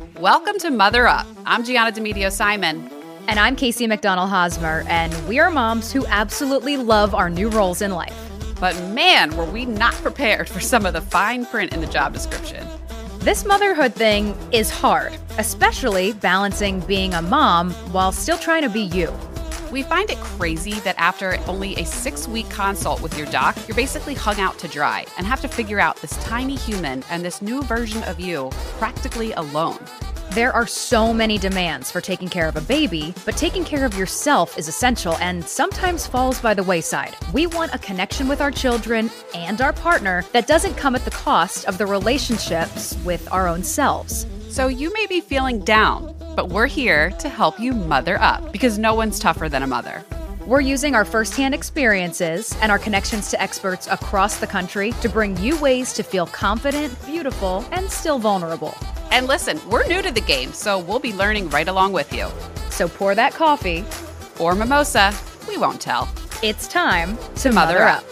Welcome to Mother Up. I'm Gianna Demedio Simon. And I'm Casey McDonald Hosmer, and we are moms who absolutely love our new roles in life. But man, were we not prepared for some of the fine print in the job description. This motherhood thing is hard, especially balancing being a mom while still trying to be you. We find it crazy that after only a six week consult with your doc, you're basically hung out to dry and have to figure out this tiny human and this new version of you practically alone. There are so many demands for taking care of a baby, but taking care of yourself is essential and sometimes falls by the wayside. We want a connection with our children and our partner that doesn't come at the cost of the relationships with our own selves. So you may be feeling down, but we're here to help you mother up because no one's tougher than a mother. We're using our firsthand experiences and our connections to experts across the country to bring you ways to feel confident, beautiful, and still vulnerable. And listen, we're new to the game, so we'll be learning right along with you. So pour that coffee or mimosa, we won't tell. It's time to mother, mother up.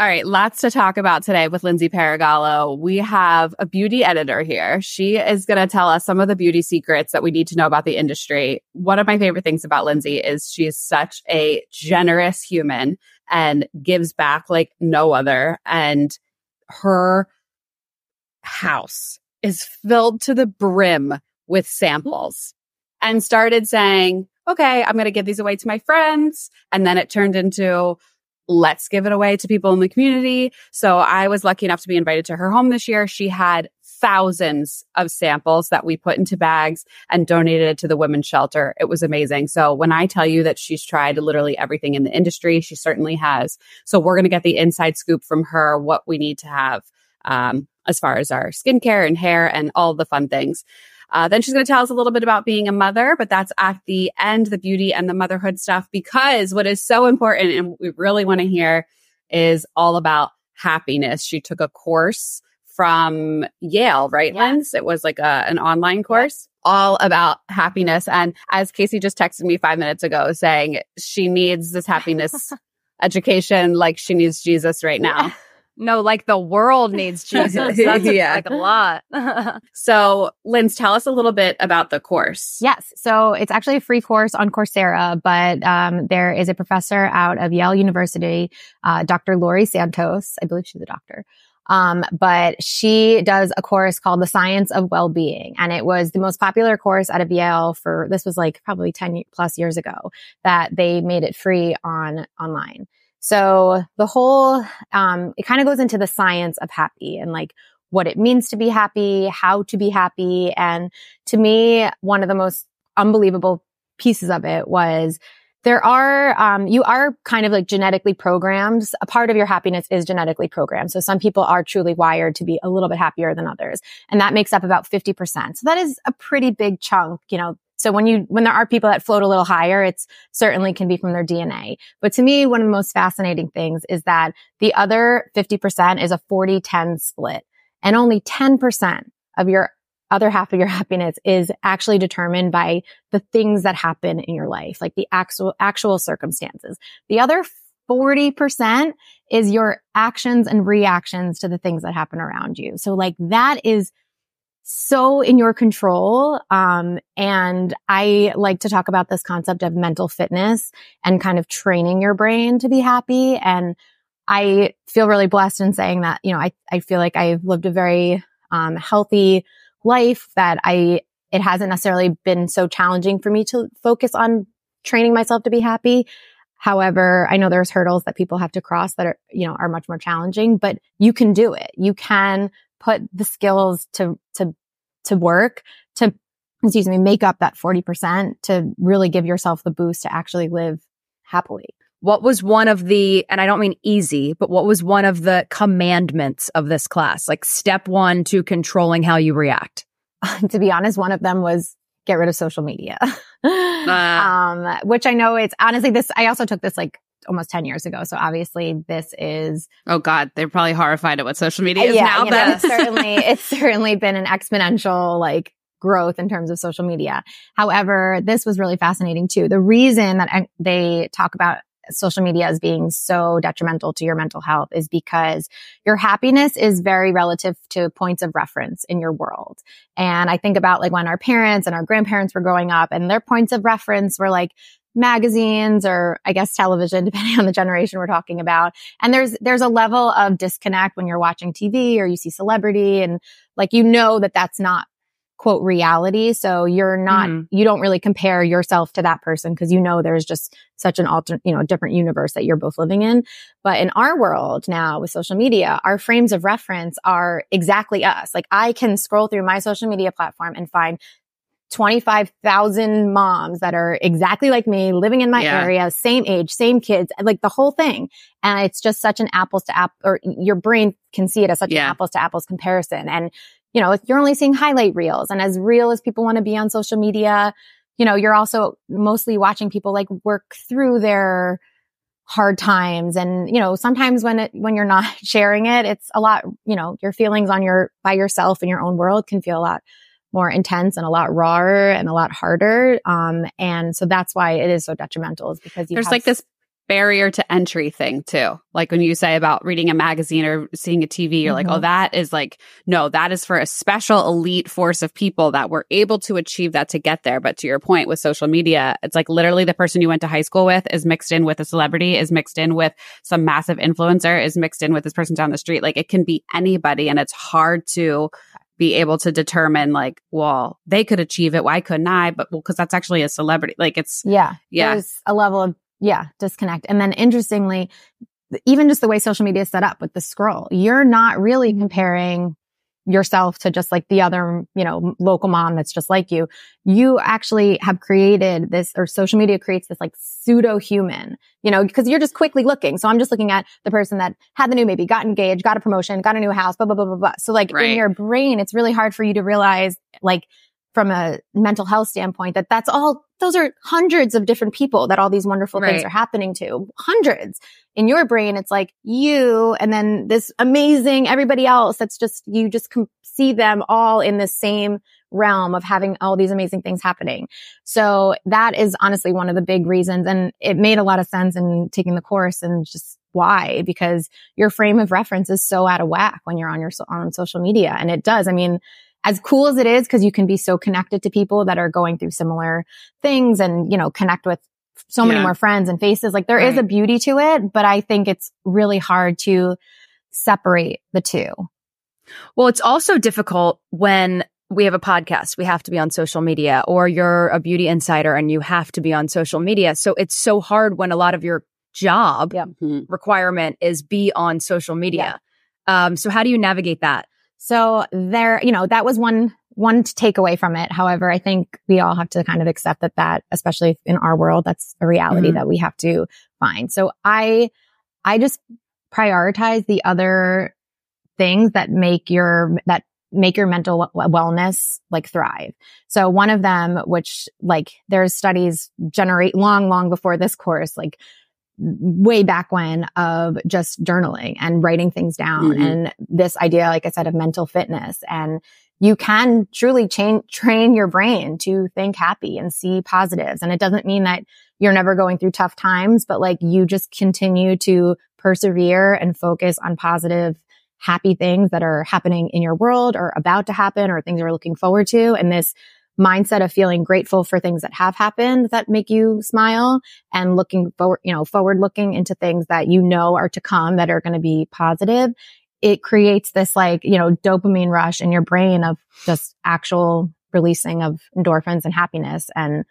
All right, lots to talk about today with Lindsay Peragallo. We have a beauty editor here. She is going to tell us some of the beauty secrets that we need to know about the industry. One of my favorite things about Lindsay is she is such a generous human and gives back like no other. And her house is filled to the brim with samples and started saying, okay, I'm going to give these away to my friends. And then it turned into, let's give it away to people in the community. So I was lucky enough to be invited to her home this year. She had thousands of samples that we put into bags and donated to the women's shelter. It was amazing. So when I tell you that she's tried literally everything in the industry, she certainly has. So we're going to get the inside scoop from her, what we need to have um, as far as our skincare and hair and all the fun things. Uh, then she's going to tell us a little bit about being a mother, but that's at the end, the beauty and the motherhood stuff, because what is so important and we really want to hear is all about happiness. She took a course from Yale, right, yeah. Linz? It was like a, an online course. All about happiness. And as Casey just texted me five minutes ago saying she needs this happiness education like she needs Jesus right now. Yeah. No, like the world needs Jesus. That's yeah. like a lot. so, Linz, tell us a little bit about the course. Yes. So it's actually a free course on Coursera, but um, there is a professor out of Yale University, uh, Dr. Laurie Santos. I believe she's a doctor. Um, but she does a course called The Science of Well-Being. And it was the most popular course out of Yale for, this was like probably 10 plus years ago that they made it free on online. So the whole, um, it kind of goes into the science of happy and like what it means to be happy, how to be happy. And to me, one of the most unbelievable pieces of it was there are, um, you are kind of like genetically programmed. A part of your happiness is genetically programmed. So some people are truly wired to be a little bit happier than others. And that makes up about 50%. So that is a pretty big chunk, you know, so when you, when there are people that float a little higher, it's certainly can be from their DNA. But to me, one of the most fascinating things is that the other 50% is a 40-10 split and only 10% of your other half of your happiness is actually determined by the things that happen in your life, like the actual, actual circumstances. The other 40% is your actions and reactions to the things that happen around you. So like that is so in your control. Um, and I like to talk about this concept of mental fitness and kind of training your brain to be happy. And I feel really blessed in saying that, you know, I, I feel like I've lived a very, um, healthy life that I, it hasn't necessarily been so challenging for me to focus on training myself to be happy. However, I know there's hurdles that people have to cross that are, you know, are much more challenging, but you can do it. You can put the skills to, to, to work to, excuse me, make up that 40% to really give yourself the boost to actually live happily. What was one of the, and I don't mean easy, but what was one of the commandments of this class? Like step one to controlling how you react? to be honest, one of them was get rid of social media. uh. um, which I know it's honestly this, I also took this like almost 10 years ago. So obviously this is. Oh God, they're probably horrified at what social media is yeah, now. Know, it's certainly, it's certainly been an exponential like growth in terms of social media. However, this was really fascinating too. The reason that they talk about social media as being so detrimental to your mental health is because your happiness is very relative to points of reference in your world. And I think about like when our parents and our grandparents were growing up and their points of reference were like, magazines or I guess television, depending on the generation we're talking about. And there's, there's a level of disconnect when you're watching TV or you see celebrity and like, you know that that's not quote reality. So you're not, mm-hmm. you don't really compare yourself to that person because you know there's just such an alternate, you know, different universe that you're both living in. But in our world now with social media, our frames of reference are exactly us. Like I can scroll through my social media platform and find 25,000 moms that are exactly like me, living in my yeah. area, same age, same kids, like the whole thing. And it's just such an apples to app, or your brain can see it as such yeah. an apples to apples comparison. And, you know, if you're only seeing highlight reels and as real as people want to be on social media, you know, you're also mostly watching people like work through their hard times. And, you know, sometimes when it, when you're not sharing it, it's a lot, you know, your feelings on your, by yourself in your own world can feel a lot more intense and a lot rawer and a lot harder. Um, and so that's why it is so detrimental is because there's like this barrier to entry thing too. Like when you say about reading a magazine or seeing a TV, you're mm-hmm. like, oh, mm-hmm. that is like, no, that is for a special elite force of people that were able to achieve that to get there. But to your point with social media, it's like literally the person you went to high school with is mixed in with a celebrity, is mixed in with some massive influencer, is mixed in with this person down the street. Like it can be anybody and it's hard to be able to determine like, well, they could achieve it. Why couldn't I? But well, cause that's actually a celebrity. Like it's, yeah, yeah. There's a level of, yeah, disconnect. And then interestingly, even just the way social media is set up with the scroll, you're not really mm-hmm. comparing yourself to just like the other, you know, local mom that's just like you. You actually have created this or social media creates this like pseudo human, you know, because you're just quickly looking. So I'm just looking at the person that had the new baby, got engaged, got a promotion, got a new house, blah, blah, blah, blah, blah. So like right. in your brain, it's really hard for you to realize like from a mental health standpoint that that's all those are hundreds of different people that all these wonderful right. things are happening to. Hundreds. In your brain it's like you and then this amazing everybody else that's just you just com- see them all in the same realm of having all these amazing things happening. So that is honestly one of the big reasons and it made a lot of sense in taking the course and just why because your frame of reference is so out of whack when you're on your on social media and it does. I mean as cool as it is, because you can be so connected to people that are going through similar things and, you know, connect with so many yeah. more friends and faces. Like there right. is a beauty to it, but I think it's really hard to separate the two. Well, it's also difficult when we have a podcast, we have to be on social media, or you're a beauty insider and you have to be on social media. So it's so hard when a lot of your job yeah. requirement is be on social media. Yeah. Um, so how do you navigate that? So there, you know, that was one, one takeaway from it. However, I think we all have to kind of accept that that, especially in our world, that's a reality mm-hmm. that we have to find. So I, I just prioritize the other things that make your, that make your mental wellness like thrive. So one of them, which like there's studies generate long, long before this course, like way back when of just journaling and writing things down mm-hmm. and this idea, like I said, of mental fitness and you can truly train, train your brain to think happy and see positives. And it doesn't mean that you're never going through tough times, but like you just continue to persevere and focus on positive, happy things that are happening in your world or about to happen or things you're looking forward to. And this mindset of feeling grateful for things that have happened that make you smile and looking forward, you know, forward looking into things that you know are to come that are going to be positive. It creates this like, you know, dopamine rush in your brain of just actual releasing of endorphins and happiness. And,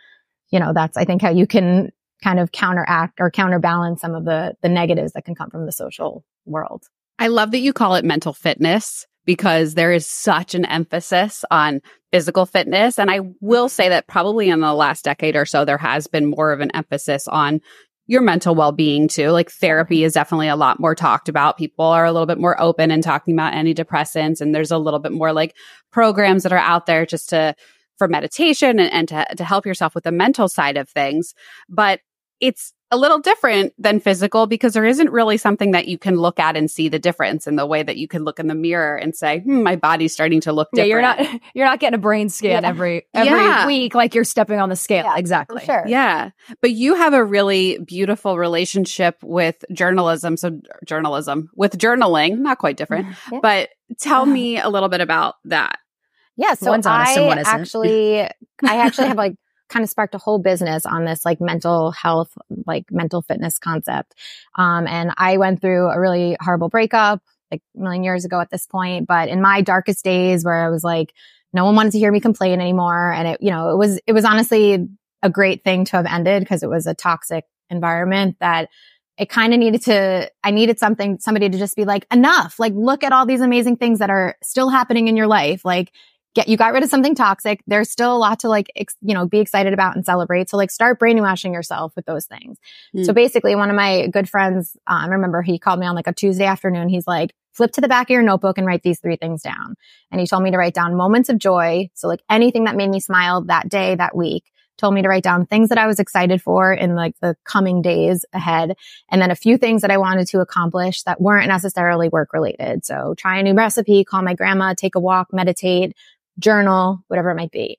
you know, that's, I think how you can kind of counteract or counterbalance some of the, the negatives that can come from the social world. I love that you call it mental fitness because there is such an emphasis on physical fitness. And I will mm-hmm. say that probably in the last decade or so, there has been more of an emphasis on your mental well-being too. Like therapy mm-hmm. is definitely a lot more talked about. People are a little bit more open and talking about antidepressants. And there's a little bit more like programs that are out there just to, for meditation and, and to, to help yourself with the mental side of things. But it's a little different than physical because there isn't really something that you can look at and see the difference in the way that you can look in the mirror and say, hmm, my body's starting to look different. Yeah, you're not you're not getting a brain scan Yeah. every every Yeah. week like you're stepping on the scale. Yeah, exactly. For sure. Yeah. But you have a really beautiful relationship with journalism. So journalism with journaling, not quite different, Yeah. but tell me a little bit about that. Yeah. So One's honest and I one isn't. actually, I actually have like kind of sparked a whole business on this like mental health, like mental fitness concept. Um, and I went through a really horrible breakup like a million years ago at this point. But in my darkest days where I was like, no one wanted to hear me complain anymore. And it, you know, it was, it was honestly a great thing to have ended because it was a toxic environment that it kind of needed to, I needed something, somebody to just be like, enough. Like, look at all these amazing things that are still happening in your life. Like, get, you got rid of something toxic. There's still a lot to like, ex, you know, be excited about and celebrate. So like, start brainwashing yourself with those things. Mm. So basically, one of my good friends, um, I remember he called me on like a Tuesday afternoon. He's like, flip to the back of your notebook and write these three things down. And he told me to write down moments of joy. So like anything that made me smile that day, that week told me to write down things that I was excited for in like the coming days ahead. And then a few things that I wanted to accomplish that weren't necessarily work related. So try a new recipe, call my grandma, take a walk, meditate, journal, whatever it might be.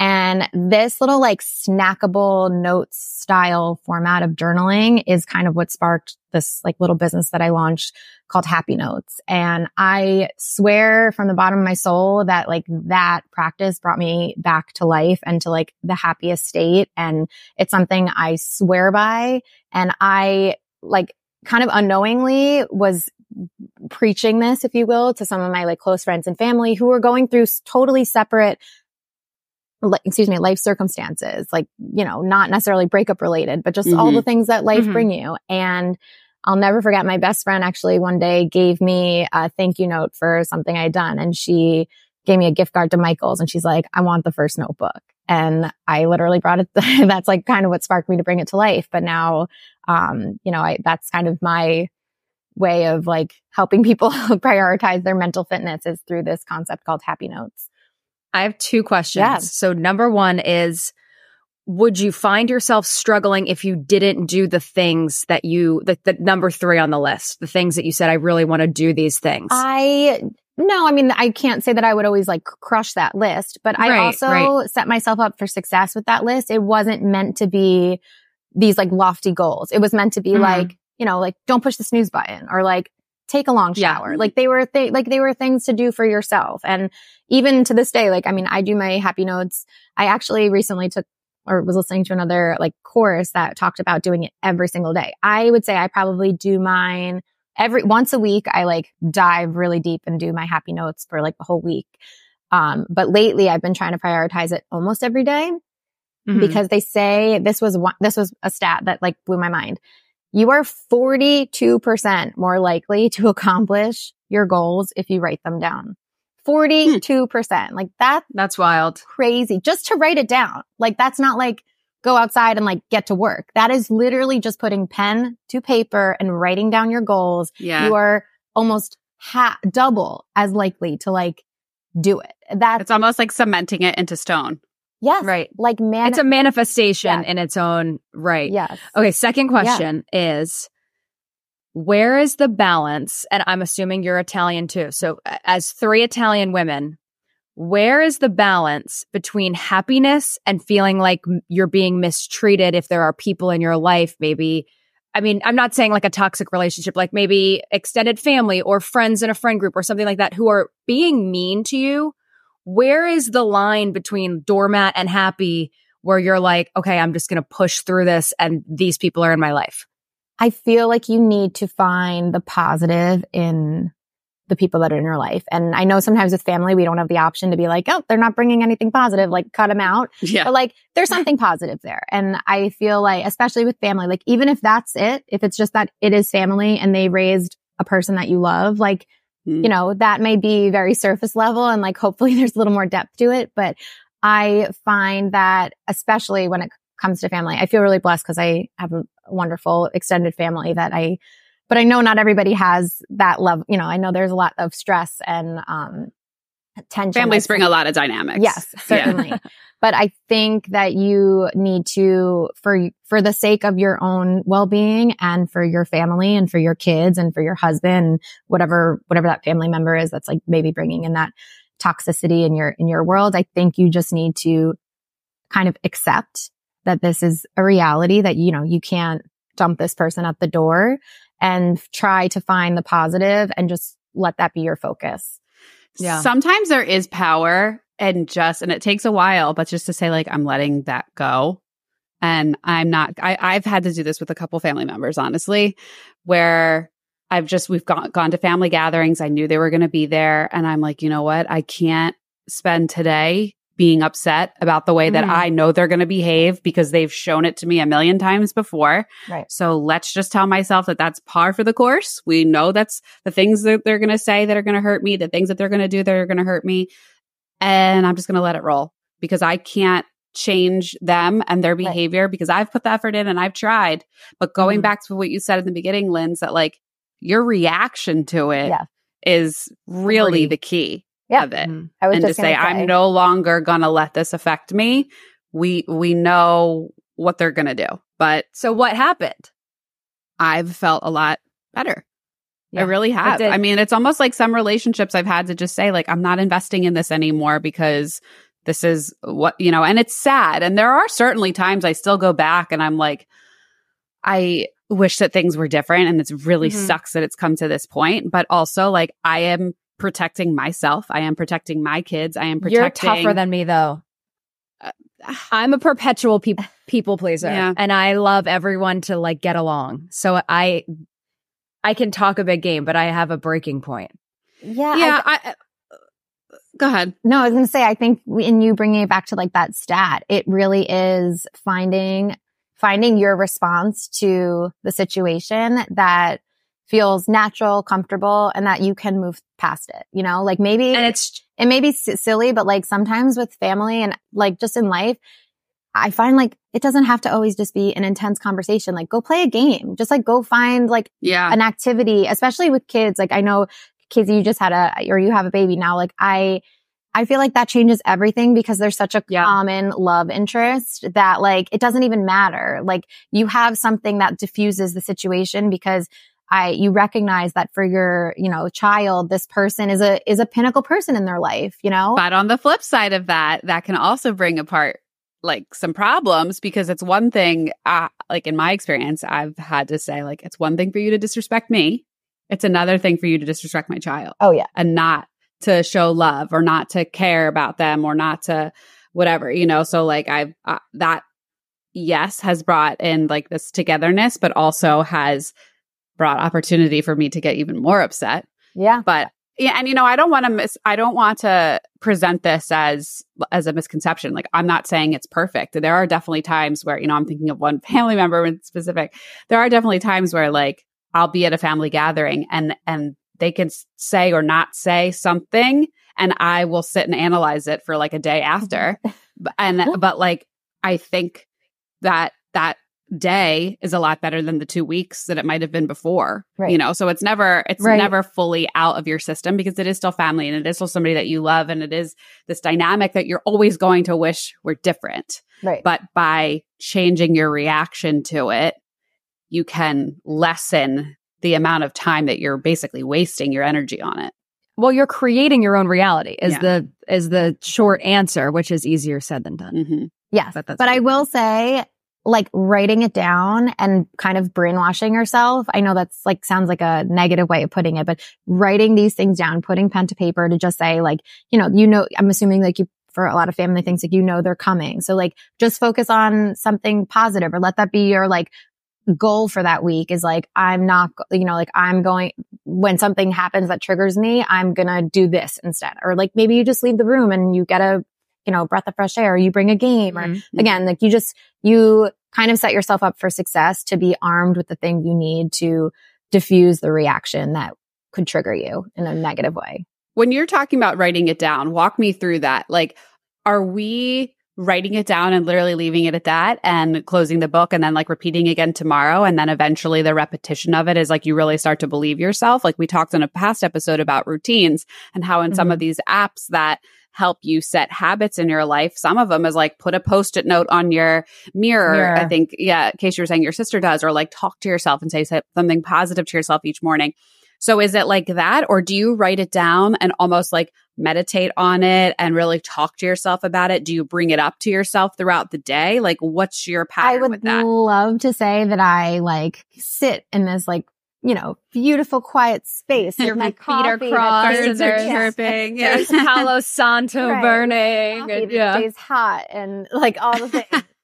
And this little like snackable notes style format of journaling is kind of what sparked this like little business that I launched called Happy Notes. And I swear from the bottom of my soul that like that practice brought me back to life and to like the happiest state. And it's something I swear by. And I like kind of unknowingly was preaching this, if you will, to some of my like close friends and family who were going through totally separate excuse me, life circumstances, like, you know, not necessarily breakup related, but just all Mhm. the things that life Mhm. bring you. And I'll never forget my best friend actually one day gave me a thank you note for something I had done. And she gave me a gift card to Michael's and she's like, I want the first notebook. And I literally brought it. that's like kind of what sparked me to bring it to life. But now, um, you know, I, that's kind of my way of like helping people prioritize their mental fitness is through this concept called happy notes. I have two questions. Yeah. So number one is would you find yourself struggling if you didn't do the things that you the, the number three on the list, the things that you said I really want to do these things? I no, I mean I can't say that I would always like crush that list, but I Right, also right. set myself up for success with that list. It wasn't meant to be these like lofty goals. It was meant to be Mhm. like, you know, like don't push the snooze button or like take a long Yeah. shower. Like they were th- like they were things to do for yourself. And even to this day, like I mean, I do my happy notes. I actually recently took or was listening to another like course that talked about doing it every single day. I would say I probably do mine every once a week. I like dive really deep and do my happy notes for like the whole week. Um, but lately I've been trying to prioritize it almost every day Mhm. because they say this was one, this was a stat that like blew my mind. You are 42% more likely to accomplish your goals if you write them down. Hmm. 42%. Like that. That's wild. crazy just to write it down. Like that's not like go outside and like get to work. That is literally just putting pen to paper and writing down your goals. Yeah. You are almost ha- double as likely to like do it. That's it's almost like cementing it into stone. Yes, Right. Like man, It's a manifestation in its own right. yes. Okay, second question is where is the balance? And I'm assuming you're Italian too. So, as three Italian women, where is the balance between happiness and feeling like you're being mistreated if there are people in your life, maybe? I mean, I'm not saying like a toxic relationship, like maybe extended family or friends in a friend group or something like that who are being mean to you. Where is the line between doormat and happy where you're like, okay, I'm just going to push through this and these people are in my life? I feel like you need to find the positive in the people that are in your life. And I know sometimes with family, we don't have the option to be like, oh, they're not bringing anything positive, like cut them out. Yeah. But like there's something positive there. And I feel like, especially with family, like even if that's it, if it's just that it is family and they raised a person that you love, like, Mm. you know, that may be very surface level and like hopefully there's a little more depth to it. But I find that especially when it comes to family, I feel really blessed because I have a wonderful extended family that I, but I know not everybody has that love. You know, I know there's a lot of stress and, um, tension. Families bring a lot of dynamics. Yes, certainly. but I think that you need to, for, for the sake of your own well-being and for your family and for your kids and for your husband, whatever, whatever that family member is that's like maybe bringing in that toxicity in your, in your world. I think you just need to kind of accept that this is a reality that, you know, you can't dump this person at the door and try to find the positive and just let that be your focus. Yeah. Sometimes there is power and just, and it takes a while, but just to say, like, I'm letting that go. And I'm not, I, I've had to do this with a couple family members, honestly, where I've just, we've gone, gone to family gatherings. I knew they were going to be there. And I'm like, you know what? I can't spend today being upset about the way that Mhm. I know they're going to behave because they've shown it to me a million times before. Right. So let's just tell myself that that's par for the course. We know that's the things that they're going to say that are going to hurt me, the things that they're going to do that are going to hurt me. And I'm just going to let it roll because I can't change them and their Right. behavior because I've put the effort in and I've tried. But going Mhm. back to what you said in the beginning, Linz, that like your reaction to it is Yeah. really Agree. the key Yeah. of it Mhm. I was and to just say, I'm no longer gonna let this affect me. We we know what they're gonna do, but So what happened? I've felt a lot better. I really have. did. I mean, it's almost like some relationships I've had to just say, like, I'm not investing in this anymore because this is what you know. And it's sad. And there are certainly times I still go back and I'm like, I wish that things were different, and it's really Mhm. sucks that it's come to this point. But also, like, I am protecting myself. I am protecting my kids. I am protecting. You're tougher than me though. I'm a perpetual peop people pleaser Yeah. and I love everyone to like get along. So I I can talk a big game, but I have a breaking point. Yeah. I- yeah. I, I- go ahead. No, I was going to say, I think in you bringing it back to like that stat, it really is finding, finding your response to the situation that feels natural, comfortable, and that you can move past it. You know, like maybe And it's it may be s- silly, but like sometimes with family and like just in life, I find like it doesn't have to always just be an intense conversation. Like go play a game, just like go find like Yeah. an activity, especially with kids. Like I know, Casey, you just had a, or you have a baby now. Like I, I feel like that changes everything because there's such a Yeah. common love interest that like it doesn't even matter. Like you have something that diffuses the situation because I, you recognize that for your, you know, child, this person is a, is a pinnacle person in their life, you know? But on the flip side of that, that can also bring apart like some problems because it's one thing, uh, like in my experience, I've had to say, like, it's one thing for you to disrespect me. It's another thing for you to disrespect my child oh yeah. and not to show love or not to care about them or not to whatever, you know? So, like, I've, uh, that, yes, has brought in like this togetherness, but also has brought opportunity for me to get even more upset Yeah. but yeah and you know i don't want to miss i don't want to present this as as a misconception. Like i'm not saying it's perfect. There are definitely times where you know i'm thinking of one family member in specific. There are definitely times where like i'll be at a family gathering and and they can say or not say something and i will sit and analyze it for like a day after. And but like i think that that day is a lot better than the two weeks that it might have been before Right. you know so it's never it's Right. never fully out of your system because it is still family and it is still somebody that you love and it is this dynamic that you're always going to wish were different Right. but by changing your reaction to it you can lessen the amount of time that you're basically wasting your energy on it well, you're creating your own reality is Yeah. the is the short answer, which is easier said than done. hmm Yes. But But, I will say, like writing it down and kind of brainwashing yourself. I know that's like sounds like a negative way of putting it, but writing these things down, putting pen to paper to just say like, you know, you know, I'm assuming like you, for a lot of family things, like, you know, they're coming. So like just focus on something positive or let that be your like goal for that week is like, I'm not, you know, like I'm going, when something happens that triggers me, I'm going to do this instead. Or like maybe you just leave the room and you get a, you know, breath of fresh air, you bring a game or Mhm. again, like you just, you kind of set yourself up for success to be armed with the things you need to diffuse the reaction that could trigger you in a negative way. when you're talking about writing it down walk me through that like are we writing it down and literally leaving it at that and closing the book and then like repeating again tomorrow. And then eventually the repetition of it is like you really start to believe yourself. Like we talked in a past episode about routines and how in mm-hmm. some of these apps that help you set habits in your life. Some of them is like put a post-it note on your mirror. mirror. I think, yeah, in case you were saying your sister does, or like talk to yourself and say something positive to yourself each morning. So is it like that? Or do you write it down and almost like meditate on it and really talk to yourself about it? Do you bring it up to yourself throughout the day? Like what's your pattern I would love to say that I like sit in this like you know, beautiful, quiet space. Your feet are crossed, birds are chirping. Yeah. There's Palo Santo right. burning. And, yeah. stays hot and like all the things.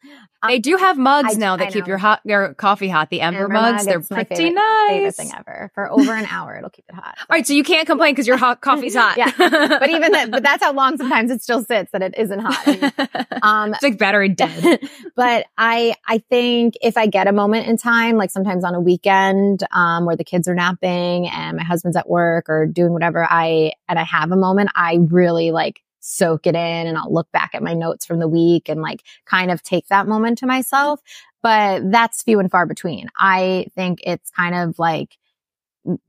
They do have mugs I, now that keep your hot your coffee hot. The Ember, Ember mugs, they're pretty favorite, nice. Favorite thing ever. For over an hour, it'll keep it hot. All right, so you can't complain because your hot coffee's hot. yeah, but even that, but that's how long sometimes it still sits that it isn't hot. um, it's like battery dead. but I I think if I get a moment in time, like sometimes on a weekend, um, where the kids are napping and my husband's at work or doing whatever, I and I have a moment, I really like soak it in and I'll look back at my notes from the week and like kind of take that moment to myself. But that's few and far between. I think it's kind of like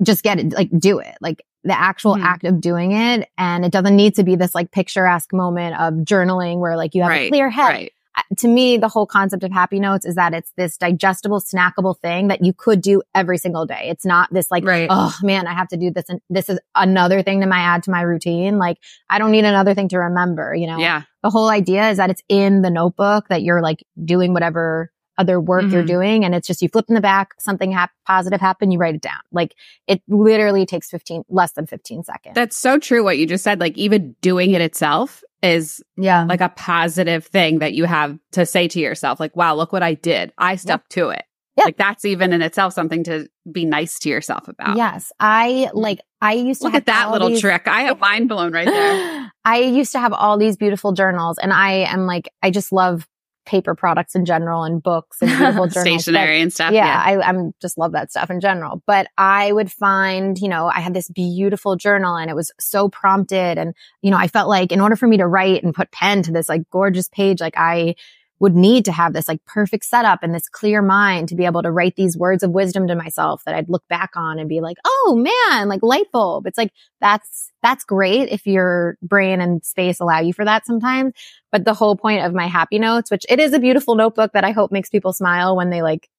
just get it, like do it. Like the actual mm-hmm. act of doing it. And it doesn't need to be this like picturesque moment of journaling where like you have right, a clear head. Right to me, the whole concept of happy notes is that it's this digestible, snackable thing that you could do every single day. It's not this like, right. oh man, I have to do this. And this is another thing to my add to my routine. Like I don't need another thing to remember, you know? Yeah. The whole idea is that it's in the notebook that you're like doing whatever other work mm-hmm. you're doing. And it's just you flip in the back, something hap- positive happened, you write it down. Like it literally takes 15, less than 15 seconds. That's so true what you just said. Like even doing it itself is yeah like a positive thing that you have to say to yourself like wow look what i did i stuck yeah. to it yeah. like that's even in itself something to be nice to yourself about yes i like i used to look at that little these- trick i have mind blown right there i used to have all these beautiful journals and i am like i just love paper products in general and books and beautiful journals. Stationery and stuff. Yeah, yeah. I, I'm just love that stuff in general. But I would find, you know, I had this beautiful journal and it was so prompted. And, you know, I felt like in order for me to write and put pen to this like gorgeous page, like I would need to have this like perfect setup and this clear mind to be able to write these words of wisdom to myself that I'd look back on and be like, oh man, like light bulb. It's like, that's, that's great if your brain and space allow you for that sometimes. But the whole point of my happy notes, which it is a beautiful notebook that I hope makes people smile when they like,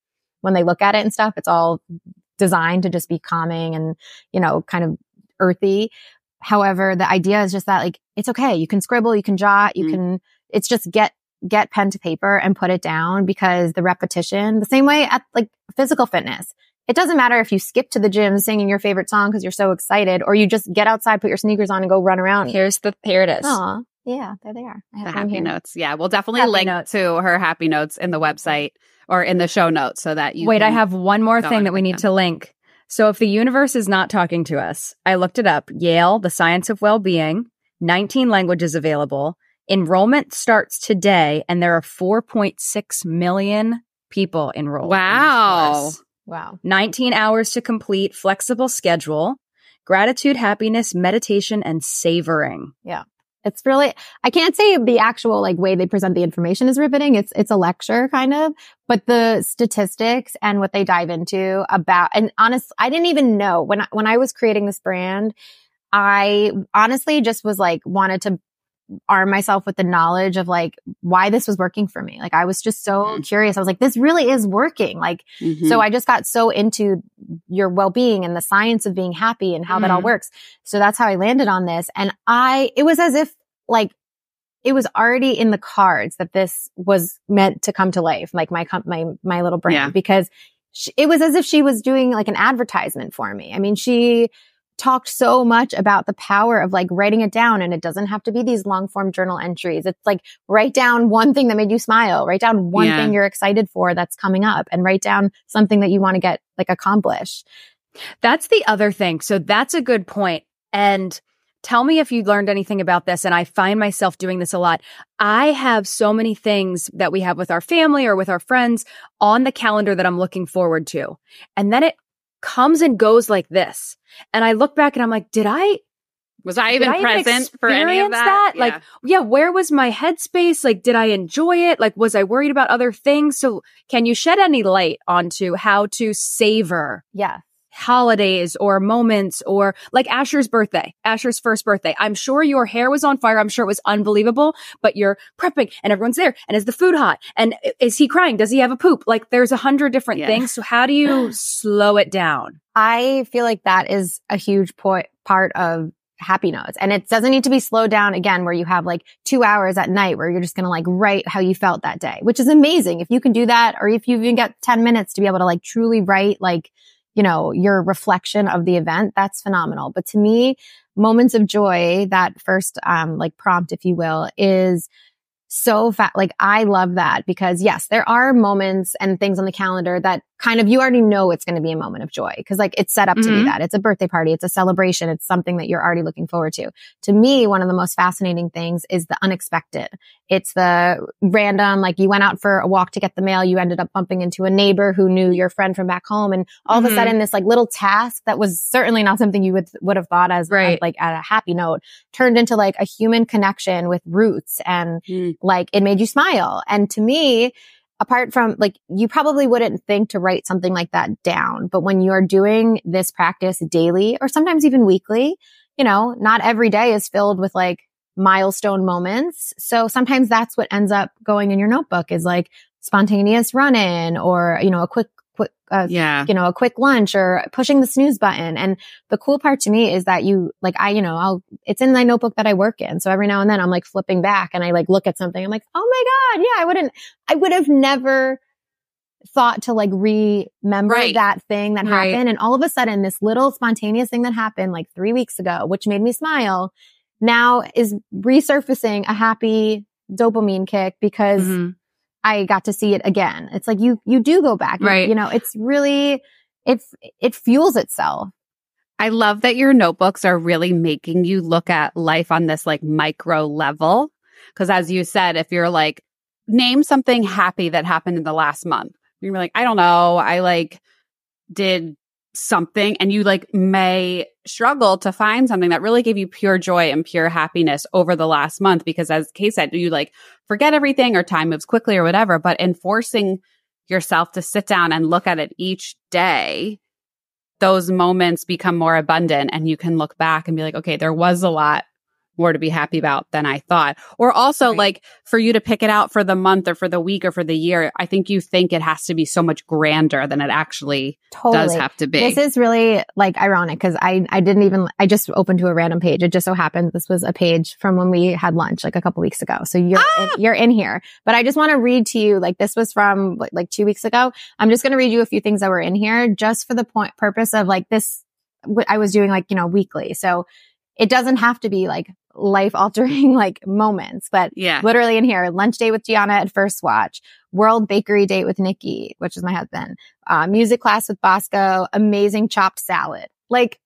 when they look at it and stuff, it's all designed to just be calming and, you know, kind of earthy. However, the idea is just that like, it's okay. You can scribble, you can jot, you mm. can, it's just get get pen to paper and put it down because the repetition, the same way at like physical fitness. It doesn't matter if you skip to the gym singing your favorite song because you're so excited or you just get outside, put your sneakers on and go run around. Here's the, here it is. Aw, yeah, there they are. the happy here. notes. Yeah. We'll definitely happy link notes. to her happy notes in the website or in the show notes so that you Wait, I have one more thing that we need them. to link. So if the universe is not talking to us, I looked it up. Yale, the science of well-being, 19 languages available. Enrollment starts today, and there are 4.6 million people enrolled. Wow. Wow. 19 hours to complete, flexible schedule, gratitude, happiness, meditation, and savoring. Yeah. It's really, I can't say the actual like way they present the information is riveting. It's, it's a lecture kind of, but the statistics and what they dive into about, and honestly, I didn't even know when, I, when I was creating this brand, I honestly just was like, wanted to arm myself with the knowledge of like why this was working for me. Like I was just so mm-hmm. curious. I was like, this really is working. Like, mm-hmm. so I just got so into your well-being and the science of being happy and how mm-hmm. that all mm-hmm. works. So that's how I landed on this. And I, it was as if like it was already in the cards that this was meant to come to life, like my, my, my little brand, yeah. because she, it was as if she was doing like an advertisement for me. I mean, she, talked so much about the power of like writing it down and it doesn't have to be these long form journal entries. It's like write down one thing that made you smile, write down one yeah. thing you're excited for that's coming up and write down something that you want to get like accomplished. That's the other thing. So that's a good point. And tell me if you learned anything about this. And I find myself doing this a lot. I have so many things that we have with our family or with our friends on the calendar that I'm looking forward to. And then it comes and goes like this. And I look back and I'm like, did I Was I even did I even present for any of experience that? that? Like, yeah, where was my headspace? Like, did I enjoy it? Like, was I worried about other things? So, can you shed any light onto how to savor Yeah. Holidays or moments or like Asher's birthday, Asher's first birthday. I'm sure your hair was on fire. I'm sure it was unbelievable, but you're prepping and everyone's there. And is the food hot? And is he crying? Does he have a poop? Like there's a hundred different Yeah. things. So how do you slow it down? I feel like that is a huge point, part of happy notes. And it doesn't need to be slowed down again where you have like two hours at night where you're just going to like write how you felt that day, which is amazing. If you can do that, or if you even get 10 minutes to be able to like truly write like, you know, your reflection of the event, that's phenomenal. But to me, moments of joy, that first, um, like prompt, if you will, is so fat. Like I love that because yes, there are moments and things on the calendar that kind of you already know it's going to be a moment of joy because like it's set up to be Mhm. that. It's a birthday party. It's a celebration. It's something that you're already looking forward to. To me, one of the most fascinating things is the unexpected. It's the random, like you went out for a walk to get the mail. You ended up bumping into a neighbor who knew your friend from back home. And all of Mhm. a sudden this like little task that was certainly not something you would, would have thought as Right. like at a happy note turned into like a human connection with roots and Mm. like it made you smile. And to me, apart from like, you probably wouldn't think to write something like that down. But when you're doing this practice daily or sometimes even weekly, you know, not every day is filled with like milestone moments. So sometimes that's what ends up going in your notebook is like spontaneous run in or, you know, a quick, quick, uh, Yeah. you know, a quick lunch or pushing the snooze button. And the cool part to me is that you, like, I, you know, I'll, it's in my notebook that I work in. So every now and then I'm like flipping back and I like look at something. I'm like, oh my God. Yeah. I wouldn't, I would have never thought to like remember Right. that thing that Right. happened. And all of a sudden this little spontaneous thing that happened like three weeks ago, which made me smile now is resurfacing a happy dopamine kick because Mhm. I got to see it again. It's like you, you do go back. You- Right. You know, it's really, it's, it fuels itself. I love that your notebooks are really making you look at life on this like micro level. Cause as you said, if you're like, name something happy that happened in the last month, you're like, I don't know. I like did something and you like may struggle to find something that really gave you pure joy and pure happiness over the last month because as Kay said, you like forget everything or time moves quickly or whatever, but enforcing yourself to sit down and look at it each day those moments become more abundant and you can look back and be like, okay, there was a lot more to be happy about than I thought. Or also Right. like for you to pick it out for the month or for the week or for the year, I think you think it has to be so much grander than it actually Totally. does have to be. This is really like ironic because I, I didn't even, I just opened to a random page. It just so happened this was a page from when we had lunch like a couple weeks ago. So you're, Ah! in, you're in here, but I just want to read to you, like this was from like, like two weeks ago. I'm just going to read you a few things that were in here just for the point purpose of like this, what I was doing like, you know, weekly. So it doesn't have to be like life altering like moments, but yeah. literally in here lunch date with gianna at first watch world bakery date with nikki which is my husband uh, music class with bosco amazing chopped salad like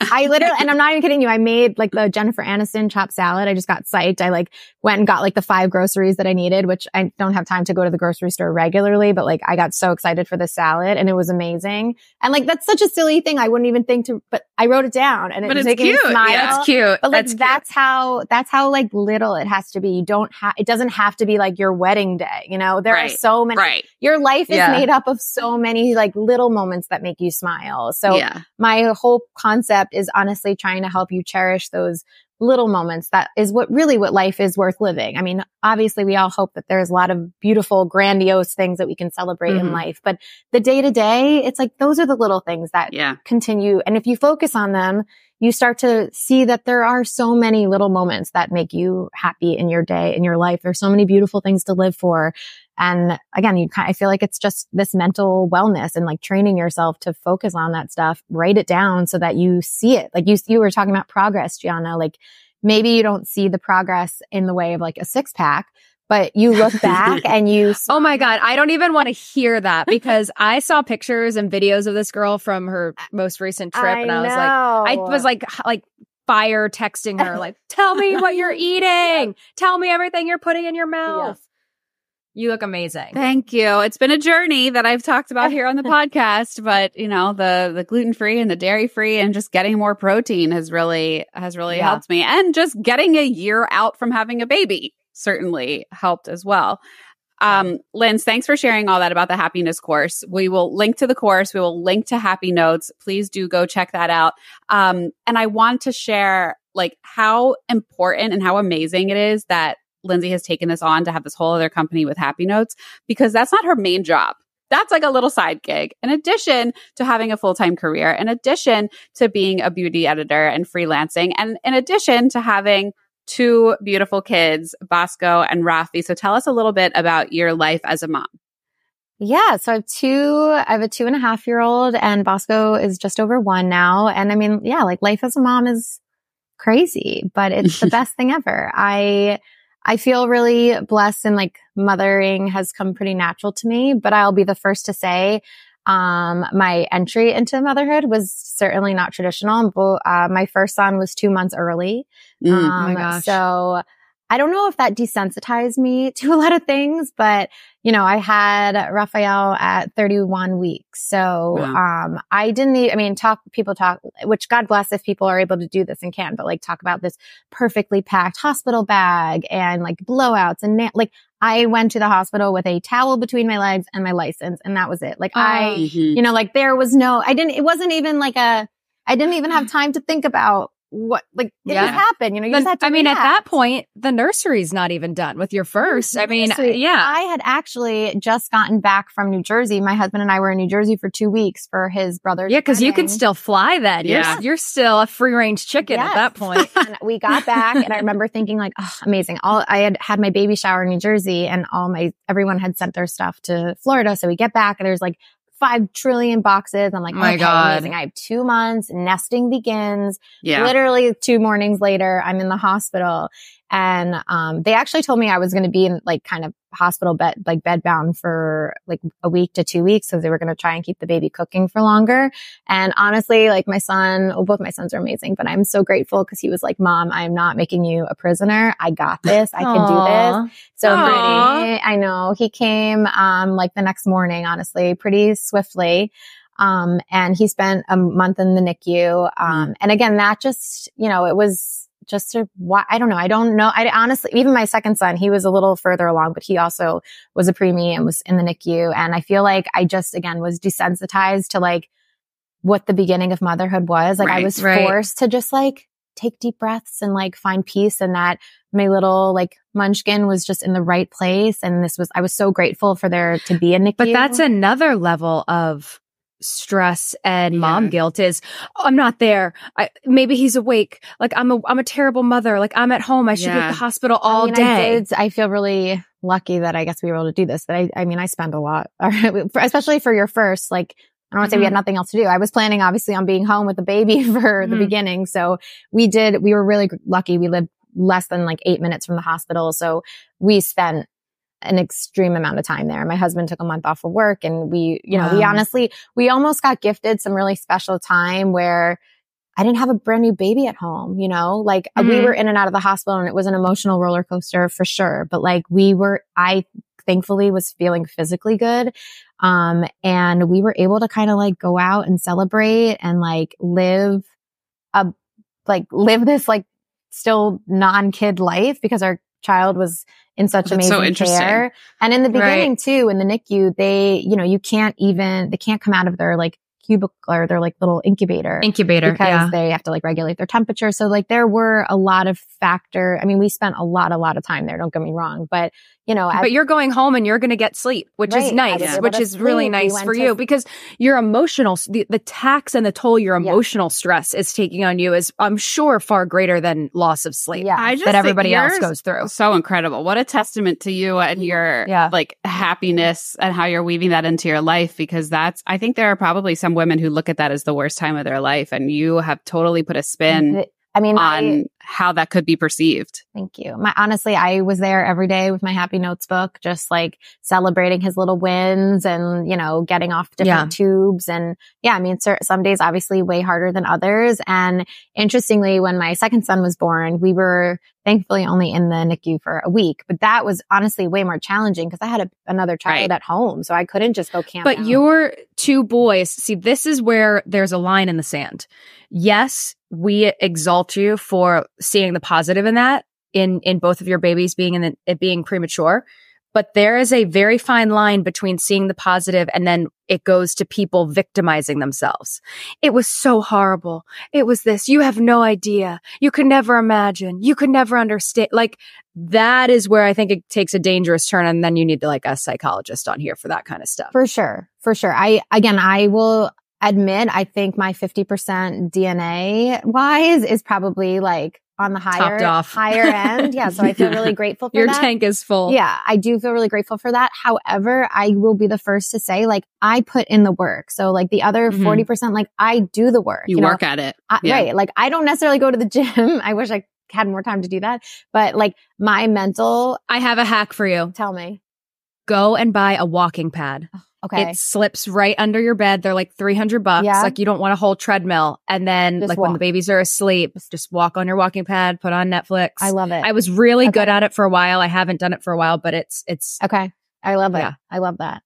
I literally, and I'm not even kidding you. I made like the Jennifer Aniston chopped salad. I just got psyched. I like went and got like the five groceries that I needed, which I don't have time to go to the grocery store regularly, but like I got so excited for the salad and it was amazing. And like that's such a silly thing. I wouldn't even think to, but I wrote it down and it but was making cute. me smile. Yeah, it's cute. But like That's that's, how that's how like little it has to be. You don't have it doesn't have to be like your wedding day. You know, there Right. are so many right. your life is Yeah. made up of so many like little moments that make you smile. So yeah. my whole concept is honestly trying to help you cherish those little moments. That is what really what life is worth living. I mean, obviously we all hope that there's a lot of beautiful, grandiose things that we can celebrate in Mhm. life, but the day to day, it's like those are the little things that Yeah. continue. And if you focus on them, you start to see that there are so many little moments that make you happy in your day, in your life. There's so many beautiful things to live for. And again, you kind I feel like it's just this mental wellness and like training yourself to focus on that stuff, write it down so that you see it. Like you, you were talking about progress, Gianna, like maybe you don't see the progress in the way of like a six pack, but you look back and you Oh my God. I don't even want to hear that because I saw pictures and videos of this girl from her most recent trip and I was like, I was like, like fire texting her, like, tell me what you're eating. Tell me everything you're putting in your mouth. You look amazing. Thank you. It's been a journey that I've talked about here on the podcast, but you know, the the gluten-free and the dairy-free and just getting more protein has really has really Yeah. helped me. And just getting a year out from having a baby certainly helped as well. Um, Linz, thanks for sharing all that about the happiness course. We will link to the course. We will link to happy notes. Please do go check that out. Um, and I want to share like how important and how amazing it is that Lindsay has taken this on to have this whole other company with happy notes because that's not her main job. That's like a little side gig in addition to having a full time career, in addition to being a beauty editor and freelancing, and in addition to having two beautiful kids, Bosco and Rafi. So tell us a little bit about your life as a mom. Yeah. So I have two, I have a two and a half year old and Bosco is just over one now. And I mean, yeah, like life as a mom is crazy, but it's the best thing ever. I, I feel really blessed and like mothering has come pretty natural to me, but I'll be the first to say, um, my entry into motherhood was certainly not traditional. Uh, my first son was two months early. Mm. Um, my gosh. So I don't know if that desensitized me to a lot of things, but you know, I had Raphael at 31 weeks. So, um, I didn't, I mean, talk, people talk, which God bless if people are able to do this and can, but like talk about this perfectly packed hospital bag and like blowouts and na- like I went to the hospital with a towel between my legs and my license and that was it. Like I, Mhm. you know, like there was no, I didn't, it wasn't even like a, I didn't even have time to think about what, like it Yeah. just happened, you know, you Then- just had to I mean, at that point, the nursery's not even done with your first. I mean, So yeah. I had actually just gotten back from New Jersey. My husband and I were in New Jersey for two weeks for his brother's. Yeah, because you can still fly then. Yeah. You're, you're still a free range chicken at that point. and we got back and I remember thinking like, oh, amazing. All I had had my baby shower in New Jersey and all my, everyone had sent their stuff to Florida. So we get back and there's like five trillion boxes. I'm like, Oh my okay, God. amazing. I have two months. Nesting begins. Yeah. Literally two mornings later, I'm in the hospital and, um, they actually told me I was going to be in like kind of hospital bed, like bed bound for like a week to two weeks. So they were going to try and keep the baby cooking for longer. And honestly, like my son, well, both my sons are amazing, but I'm so grateful because he was like, mom, I'm not making you a prisoner. I got this. I can do this. So pretty, I know he came, um, like the next morning, honestly, pretty swiftly. Um, and he spent a month in the NICU. Um, and again, that just, you know, it was just to, why, I don't know. I don't know. I honestly, even my second son, he was a little further along, but he also was a preemie and was in the NICU. And I feel like I just, again, was desensitized to like what the beginning of motherhood was. Like I was right. forced to just like take deep breaths and like find peace and that my little like munchkin was just in the right place. And this was, I was so grateful for there to be a NICU. But that's another level of stress and mom guilt is oh, I'm not there. I, maybe he's awake. Like I'm a I'm a terrible mother. Like I'm at home. I should be at the hospital all I mean, day. I, did, I feel really lucky that I guess we were able to do this. But I, I mean, I spend a lot, especially for your first, like, I don't want to say we Mm-hmm. had nothing else to do. I was planning obviously on being home with the baby for the Mhm. beginning. So we did, we were really lucky. We lived less than like eight minutes from the hospital. So we spent an extreme amount of time there. My husband took a month off of work and we, you know, we honestly, we almost got gifted some really special time where I didn't have a brand new baby at home, you know, like uh, we were in and out of the hospital and it was an emotional roller coaster for sure. But like we were, I thankfully was feeling physically good. Um, and we were able to kind of like go out and celebrate and like live a, like live this like still non-kid life because our child was in such That's so amazing interesting. care. And in the Right. beginning too, in the NICU, they, you know, you can't even, they can't come out of their like cubicle or their like little incubator Incubator. because Yeah. they have to like regulate their temperature. So like there were a lot of factor. I mean, we spent a lot, a lot of time there. Don't get me wrong, but you know, as- But you're going home and you're going to get sleep, which Right. is nice, was which is really sleep. We nice went for to- you because your emotional, the, the tax and the toll your Yeah. emotional stress is taking on you is, I'm sure, far greater than loss of sleep yeah, I just that everybody else goes through. So incredible. What a testament to you and your Yeah. like happiness and how you're weaving that into your life because that's I think there are probably some women who look at that as the worst time of their life and you have totally put a spin I mean, on I, how that could be perceived. Thank you. My honestly, I was there every day with my happy notes book, just like celebrating his little wins and, you know, getting off different yeah. tubes. And yeah, I mean, some days obviously way harder than others. And interestingly, when my second son was born, we were thankfully only in the NICU for a week, but that was honestly way more challenging because I had a, another child right. at home. So I couldn't just go camp. But out. your two boys, see, this is where there's a line in the sand. Yes, we exalt you for seeing the positive in that in, in both of your babies being in the, it being premature. But there is a very fine line between seeing the positive and then it goes to people victimizing themselves. It was so horrible. It was this. You have no idea. You could never imagine. You could never understand. Like that is where I think it takes a dangerous turn. And then you need to like a psychologist on here for that kind of stuff. For sure. For sure. I, again, I will admit, I think my 50% DNA wise is probably like on the higher higher end. Yeah. So I feel really grateful for Your that. tank is full. Yeah. I do feel really grateful for that. However, I will be the first to say like I put in the work. So like the other mm-hmm. 40%, like I do the work. You, you work know? at it. I, yeah. Right. Like I don't necessarily go to the gym. I wish I had more time to do that. But like my mental. I have a hack for you. Tell me. Go and buy a walking pad. Okay. It slips right under your bed. They're like 300 bucks. Yeah. Like you don't want a whole treadmill. And then just like walk. when the babies are asleep, just walk on your walking pad, put on Netflix. I love it. I was really okay. good at it for a while. I haven't done it for a while, but it's, it's okay. I love it. Yeah. I love that.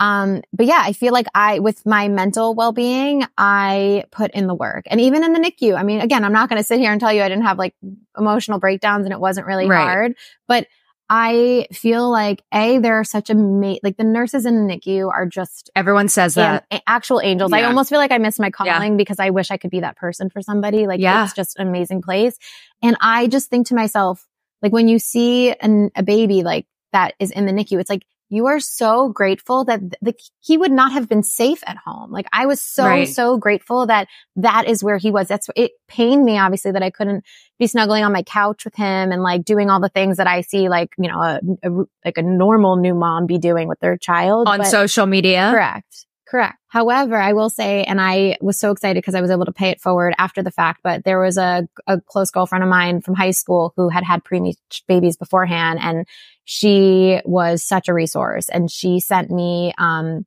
Um, but yeah, I feel like I, with my mental well-being, I put in the work and even in the NICU. I mean, again, I'm not going to sit here and tell you I didn't have like emotional breakdowns and it wasn't really right. hard, but I feel like a there are such a ma- like the nurses in the NICU are just everyone says that actual angels. Yeah. I almost feel like I missed my calling yeah. because I wish I could be that person for somebody. Like yeah. it's just an amazing place, and I just think to myself like when you see an, a baby like that is in the NICU, it's like you are so grateful that the, he would not have been safe at home. Like I was so, right. so grateful that that is where he was. That's, it pained me obviously that I couldn't be snuggling on my couch with him and like doing all the things that I see like, you know, a, a like a normal new mom be doing with their child. On but, social media. Correct. Correct. However, I will say, and I was so excited because I was able to pay it forward after the fact, but there was a, a close girlfriend of mine from high school who had had preemie babies beforehand and she was such a resource and she sent me, um,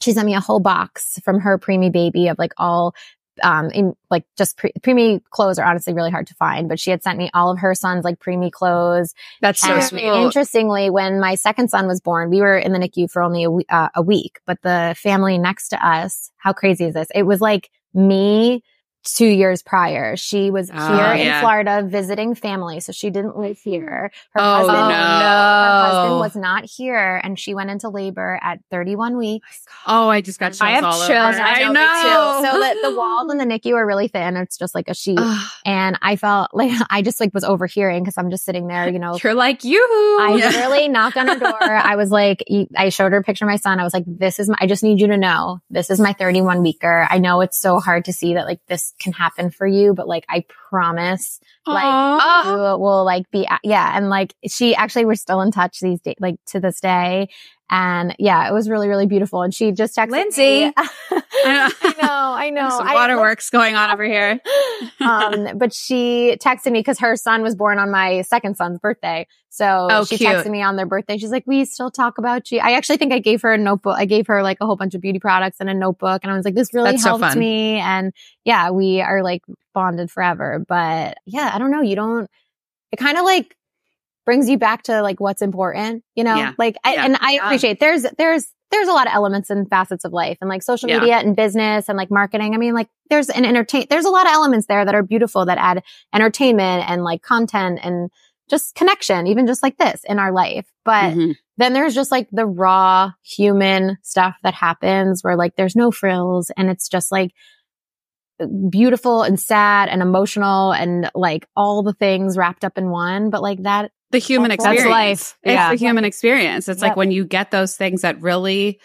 she sent me a whole box from her preemie baby of like all um, in, like just pre- preemie clothes are honestly really hard to find, but she had sent me all of her son's like preemie clothes. That's so sweet. Interestingly, when my second son was born, we were in the NICU for only a, uh, a week, but the family next to us, how crazy is this? It was like me, two years prior. She was oh, here yeah. in Florida visiting family. So she didn't live here. Her oh, husband, no. her husband was not here and she went into labor at 31 weeks. Oh, I just got chills I have chills. I, I know. So the, the walls and the NICU are really thin. It's just like a sheet. and I felt like I just like was overhearing because I'm just sitting there, you know. You're like, you. I literally knocked on her door. I was like, I showed her a picture of my son. I was like, this is my, I just need you to know this is my 31 weeker. I know it's so hard to see that like this can happen for you, but like I promise, Aww. like you will like be, yeah. And like she actually, we're still in touch these days, like to this day. And yeah, it was really, really beautiful. And she just texted me, Lindsay. I know, I know. Some waterworks going on over here. um, but she texted me because her son was born on my second son's birthday. So oh, she cute. texted me on their birthday. She's like, we still talk about you. I actually think I gave her a notebook. I gave her like a whole bunch of beauty products and a notebook. And I was like, this really That's helped so me. And yeah, we are like bonded forever. But yeah, I don't know. You don't, it kind of like brings you back to like what's important, you know, yeah. like, I, yeah. and I appreciate there's, there's, there's a lot of elements and facets of life and like social yeah. media and business and like marketing. I mean, like there's an entertain, there's a lot of elements there that are beautiful that add entertainment and like content and just connection, even just like this in our life. But mm-hmm. then there's just like the raw human stuff that happens where like there's no frills and it's just like, beautiful and sad and emotional and like all the things wrapped up in one. But like that the human That's experience. life. It's yeah. the human experience. It's yep. like when you get those things that really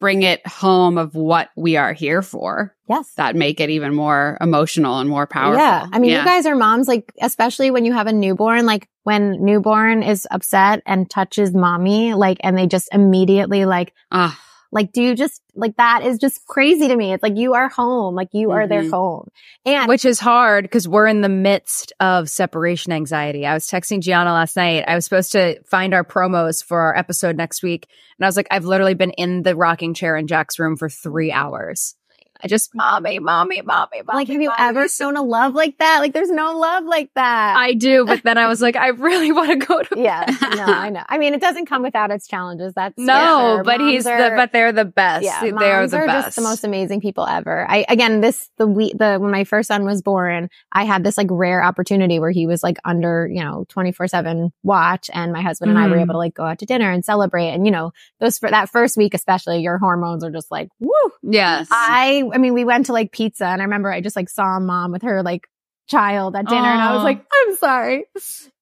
bring it home of what we are here for. Yes. That make it even more emotional and more powerful. Yeah. I mean, yeah. you guys are moms, like, especially when you have a newborn, like when newborn is upset and touches mommy, like, and they just immediately like, uh, Like, do you just, like, that is just crazy to me. It's like you are home, like you are their Mhm. home. And Which is hard because we're in the midst of separation anxiety. I was texting Gianna last night. I was supposed to find our promos for our episode next week. And I was like, I've literally been in the rocking chair in Jack's room for three hours. I just, mommy, mommy, mommy, mommy. like, have you mommy. ever shown a love like that? Like, there's no love like that. I do. But then I was like, I really want to go to yeah, no, I know. I mean, it doesn't come without its challenges. That's No, but Moms he's the, but they're the best. Yeah, they are the are best. just the most amazing people ever. I again, this the week the when my first son was born, I had this like rare opportunity where he was like under you know twenty four seven watch, and my husband and I were Mhm. able to like go out to dinner and celebrate. And you know, those for that first week especially, your hormones are just like woo. Yes. I I mean, we went to like pizza, and I remember I just like saw mom with her like child at dinner, and I was like, I'm sorry.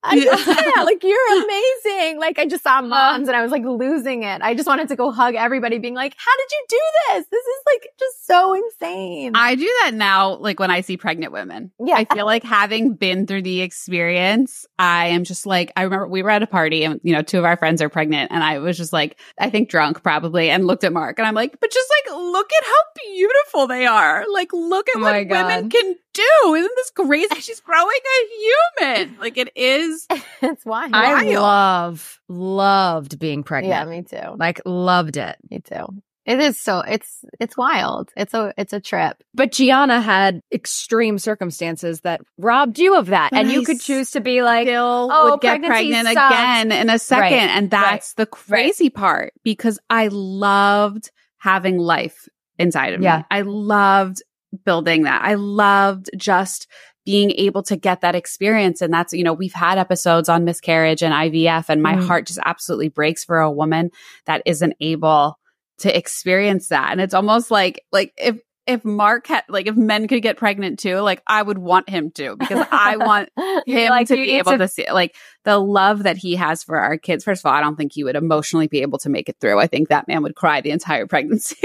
I just, yeah, like you're amazing. Like I just saw Uh-huh. moms and I was like losing it. I just wanted to go hug everybody being like, how did you do this? This is like just so insane. I do that now, like when I see pregnant women. Yeah. I feel like having been through the experience, I am just like, I remember we were at a party and, you know, two of our friends are pregnant. And I was just like, I think drunk probably, and looked at Mark and I'm like, but just like, look at how beautiful they are. Like, look at Oh what women can do. Isn't this crazy? She's growing a human. Like, it is. it's wild. I wild. love, loved being pregnant. yeah, me too. like loved it. Me too. It is so it's it's wild. It's a it's a trip. But Gianna had extreme circumstances that robbed you of that. And you could choose to be like, Still oh, would get pregnant sucks. again in a second. Right, And that's the crazy part because I loved having life inside of Yeah. me. I loved building that. I loved just being able to get that experience. And that's, you know, we've had episodes on miscarriage and IVF, and my Mhm. heart just absolutely breaks for a woman that isn't able to experience that. And it's almost like, like if, if Mark had, like, if men could get pregnant too, like, I would want him to because I want him like, to be able to- to see like the love that he has for our kids. First of all, I don't think he would emotionally be able to make it through. I think that man would cry the entire pregnancy.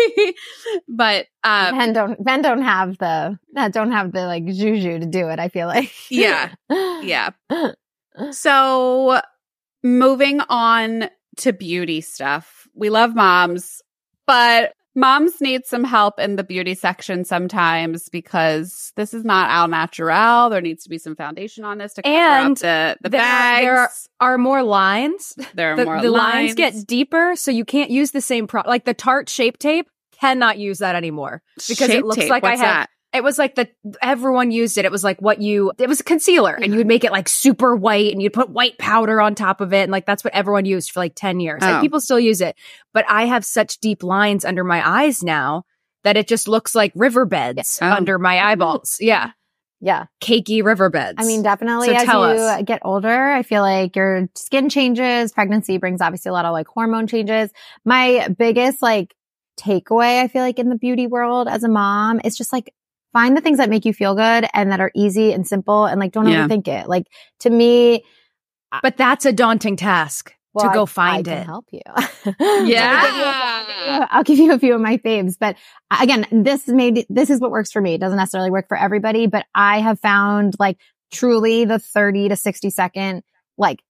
but um men don't men don't have the that don't have the like juju to do it, I feel like. Yeah. yeah. So moving on to beauty stuff. We love moms, but moms need some help in the beauty section sometimes because this is not al natural. There needs to be some foundation on this to cover And up the, the there are- there are- are more lines. There are The, more the lines lines. get deeper, so you can't use the same pro. Like the Tarte Shape Tape, cannot use that anymore because Shape it looks tape. like What's I have. that? It was like the everyone used it. It was like what you. It was a concealer, and you would make it like super white, and you'd put white powder on top of it, and like that's what everyone used for like ten years. Oh. Like people still use it, but I have such deep lines under my eyes now that it just looks like riverbeds Oh. under my eyeballs. Yeah, yeah. cakey riverbeds. I mean, definitely So as tell you us. get older, I feel like your skin changes. Pregnancy brings obviously a lot of like hormone changes. My biggest like takeaway, I feel like in the beauty world as a mom is just like find the things that make you feel good and that are easy and simple and like don't Yeah. overthink it. Like to me, but that's a daunting task well, to go I- find I can it. help you. Yeah. I'll give you a few of my faves, but again, this made, this is what works for me. It doesn't necessarily work for everybody, but I have found like truly the 30 to 60 second, like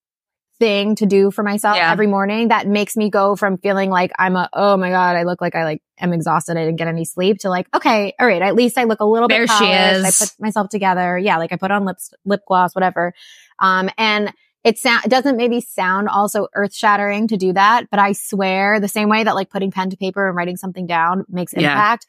thing to do for myself Yeah. every morning that makes me go from feeling like I'm a, oh my God, I look like I like am exhausted. I didn't get any sleep to like, okay, all right. At least I look a little There bit she polished. I put myself together. Yeah. Like I put on lips, lip gloss, whatever. Um, and it sound, it doesn't maybe sound also earth shattering to do that, but I swear the same way that like putting pen to paper and writing something down makes Yeah. impact,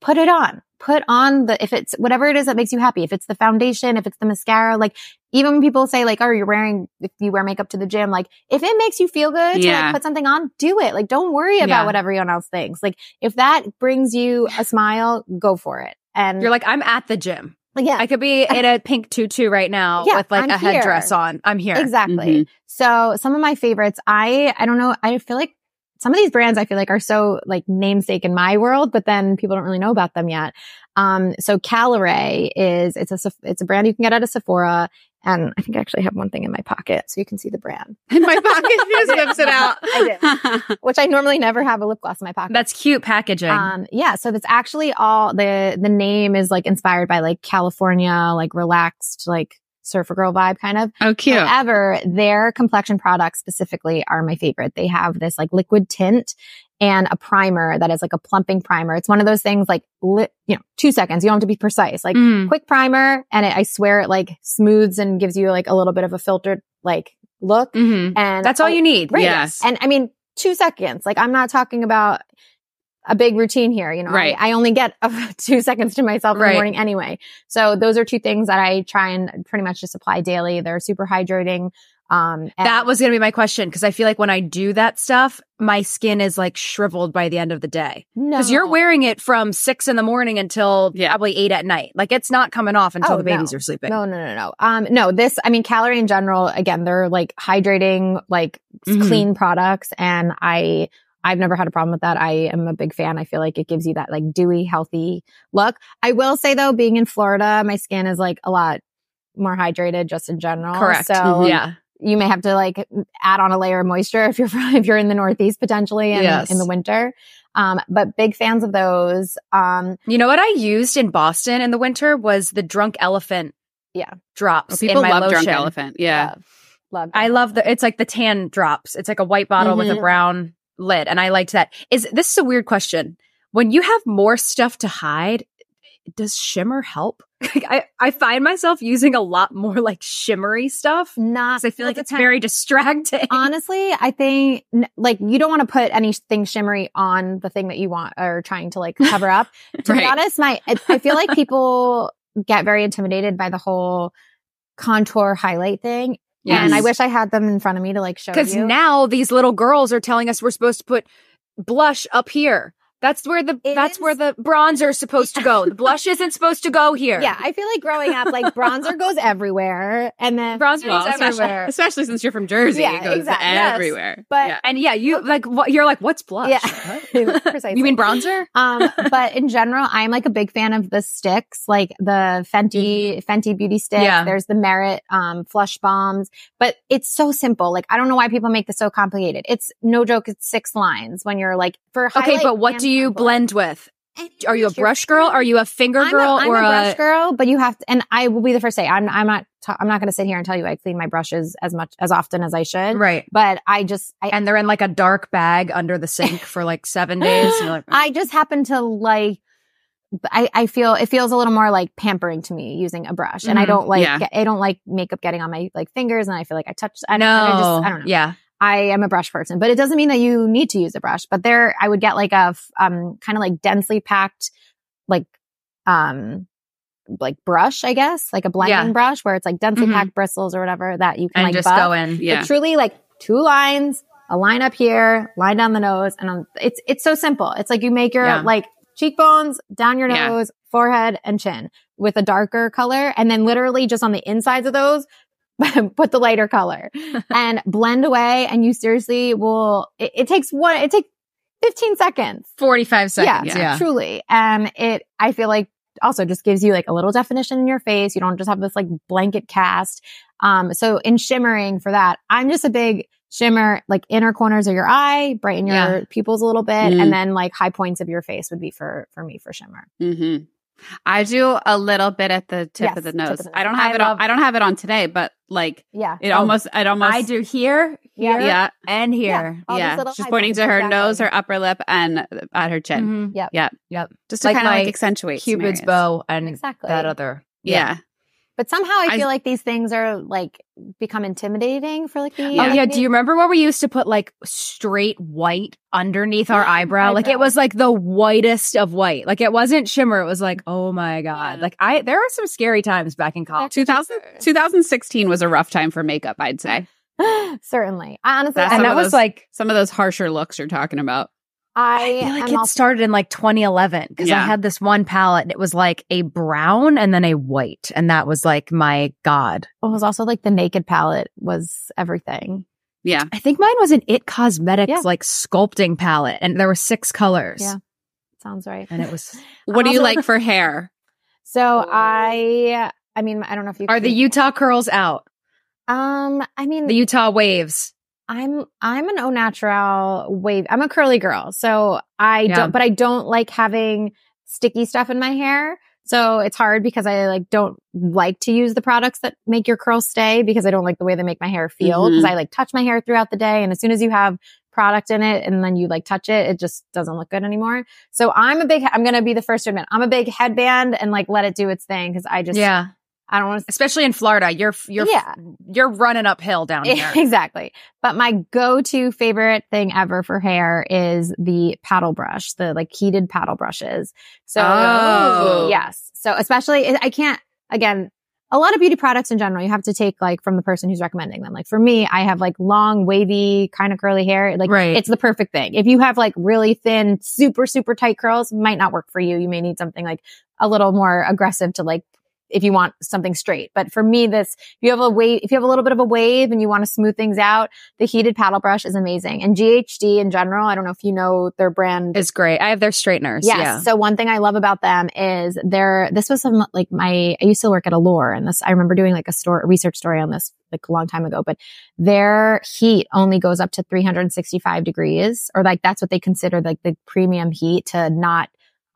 put it on. Put on the, if it's whatever it is that makes you happy, if it's the foundation, if it's the mascara, like even when people say like, oh, you're wearing, if you wear makeup to the gym, like if it makes you feel good to like put something on, do it. Like don't worry about Yeah. what everyone else thinks. Like if that brings you a smile, go for it. And You're like, I'm at the gym. like, yeah, I could be in a pink tutu right now Yeah, with like I'm a headdress here. on. I'm here. Exactly. Mhm. So some of my favorites, I, I don't know. I feel like some of these brands I feel like are so like namesake in my world, but then people don't really know about them yet. Um, so Caliray is, it's a, it's a brand you can get at a Sephora. And I think I actually have one thing in my pocket so you can see the brand, In my pocket, she just whips it out. I which I normally never have a lip gloss in my pocket. That's cute packaging. Um, yeah, so that's actually all the the name is like inspired by like California, like relaxed, like surfer girl vibe kind of. oh, cute. However, their complexion products specifically are my favorite. They have this like liquid tint and a primer that is like a plumping primer. It's one of those things like, li- you know, two seconds. You don't have to be precise. Like Mm. quick primer and it, I swear it like smooths and gives you like a little bit of a filtered like look. Mhm. And That's all I- you need. Right. Yes. And I mean, two seconds. Like I'm not talking about a big routine here. You know, Right. I, I only get two seconds to myself in Right. the morning anyway. So those are two things that I try and pretty much just apply daily. They're super hydrating. Um, and- That was going to be my question because I feel like when I do that stuff, my skin is like shriveled by the end of the day. no. Because you're wearing it from six in the morning until Yeah. probably eight at night. Like it's not coming off until Oh, the babies no. are sleeping. No, no, no, no. Um, no, this, I mean, Caliray in general, again, they're like hydrating, like s- Mhm. clean products. And I, I've never had a problem with that. I am a big fan. I feel like it gives you that like dewy, healthy look. I will say though, being in Florida, my skin is like a lot more hydrated just in general. Correct. So Mhm. Yeah. you may have to like add on a layer of moisture if you're if you're in the Northeast potentially and Yes. in the winter. Um, but big fans of those. Um, You know what I used in Boston in the winter was the drunk elephant. Yeah. Drops. Well, people in my love drunk elephant. Yeah. love, love. I love the, it's like the tan drops. It's like a white bottle with a Mhm. brown lid. And I liked that. Is this is a weird question. When you have more stuff to hide, does shimmer help? I, I find myself using a lot more like shimmery stuff not. I feel like it's very distracting. Honestly, I think like you don't want to put anything shimmery on the thing that you want or trying to like cover up. to be honest, my I feel like people get very intimidated by the whole contour highlight thing. Yeah, and I wish I had them in front of me to like show Because now these little girls are telling us we're supposed to put blush up here. That's where the It that's is- where the bronzer is supposed to go. The blush isn't supposed to go here. yeah, I feel like growing up, like bronzer goes everywhere, and then Bronzer Well, is especially, everywhere. especially since you're from Jersey, Yeah, it goes exactly. Yes. everywhere. But- yeah. And yeah, you like what you're like, what's blush? Yeah. What? Precisely. You mean bronzer? um, but in general, I'm like a big fan of the sticks, like the Fenty, Fenty beauty sticks. Yeah. There's the Merit, um, flush bombs, but it's so simple. Like, I don't know why people make this so complicated. It's no joke. It's six lines when you're like, for Okay, but what and do you contour. blend with? Are you a brush girl? Are you a finger I'm girl a, I'm or a brush girl, but you have to, and I will be the first to say, I'm, I'm not, ta- I'm not going to sit here and tell you I clean my brushes as much, as often as I should. right? But I just, I, And they're in like a dark bag under the sink for like seven days. Like, I just happen to like, I, I feel it feels a little more like pampering to me using a brush, and I Mhm. don't like Yeah. I don't like makeup getting on my like fingers, and I feel like I touch. I, no, I, just, I don't know. Yeah, I am a brush person, but it doesn't mean that you need to use a brush. But there, I would get like a f- um kind of like densely packed, like um like brush, I guess, like a blending Yeah. brush where it's like densely Mhm. packed bristles or whatever that you can and like just buff. go in. Yeah. But truly like two lines, a line up here, line down the nose, and on, it's it's so simple. It's like you make your Yeah. like cheekbones, down your Yeah. nose, forehead, and chin with a darker color, and then literally just on the insides of those, put the lighter color and blend away. And you seriously will. It, it takes one. It takes fifteen seconds. Forty-five seconds. yeah, Yeah, truly. And it, I feel like also just gives you like a little definition in your face. You don't just have this like blanket cast. Um, so in shimmering for that, I'm just a big shimmer, like inner corners of your eye, brighten your Yeah. pupils a little bit. Mm. And then like high points of your face would be for, for me for shimmer. hmm I do a little bit at the tip Yes, of the nose. of the I don't have I it. love- on, I don't have it on today, but like Yeah. it Oh, almost. It almost. I do here, Yeah. here, Yeah. and here. These yeah. She's pointing to her exactly. nose, her upper lip, and at her chin. Mhm. Yep. Yeah. Yep. Just to Like kind of like accentuate Cupid's bow and Exactly. that other. Yeah. But somehow I I- feel like these things are like become intimidating for like the. Oh Yeah. yeah. Do you remember where we used to put like straight white underneath our eyebrow? Like it was like the whitest of white. Like it wasn't shimmer. It was like, mm. oh my God. Yeah. Like I, there are some scary times back in college. 2000, 2016 was a rough time for makeup, I'd say. Certainly. I honestly, That's And that was those- like, Some of those harsher looks you're talking about. I, I feel like it also started in like 2011 because I had this one palette and it was like a brown and then a white. And that was like my God. It was also like the naked palette was everything. Yeah. I think mine was an It Cosmetics Yeah. like sculpting palette and there were six colors. Yeah. Sounds right. And it was, What do you like for hair? So I, I mean, I don't know if you are the Utah curls out? um, I mean, The Utah waves. I'm I'm an au natural wave. I'm a curly girl, so I Yeah. don't. But I don't like having sticky stuff in my hair. So it's hard because I like don't like to use the products that make your curls stay because I don't like the way they make my hair feel because Mhm. I like touch my hair throughout the day. And as soon as you have product in it and then you like touch it, it just doesn't look good anymore. So I'm a big, I'm going to be the first to admit, I'm a big headband and like let it do its thing because I just, yeah. I don't want to. Especially in Florida, you're you're Yeah. you're running uphill down here. exactly. But my go-to favorite thing ever for hair is the paddle brush, the like heated paddle brushes. So Oh. yes. So especially, I can't, again, a lot of beauty products in general, you have to take like from the person who's recommending them. Like for me, I have like long, wavy, kind of curly hair. Like Right. it's the perfect thing. If you have like really thin, super, super tight curls, might not work for you. You may need something like a little more aggressive to like if you want something straight. But for me, this, if you have a wave, if you have a little bit of a wave and you want to smooth things out, the heated paddle brush is amazing. And GHD in general, I don't know if you know their brand. is great. I have their straighteners. Yes. Yeah. So one thing I love about them is their, this was some, like my, I used to work at Allure and this, I remember doing like a store, a research story on this like a long time ago, but their heat only goes up to 365 degrees or like that's what they consider like the premium heat to not,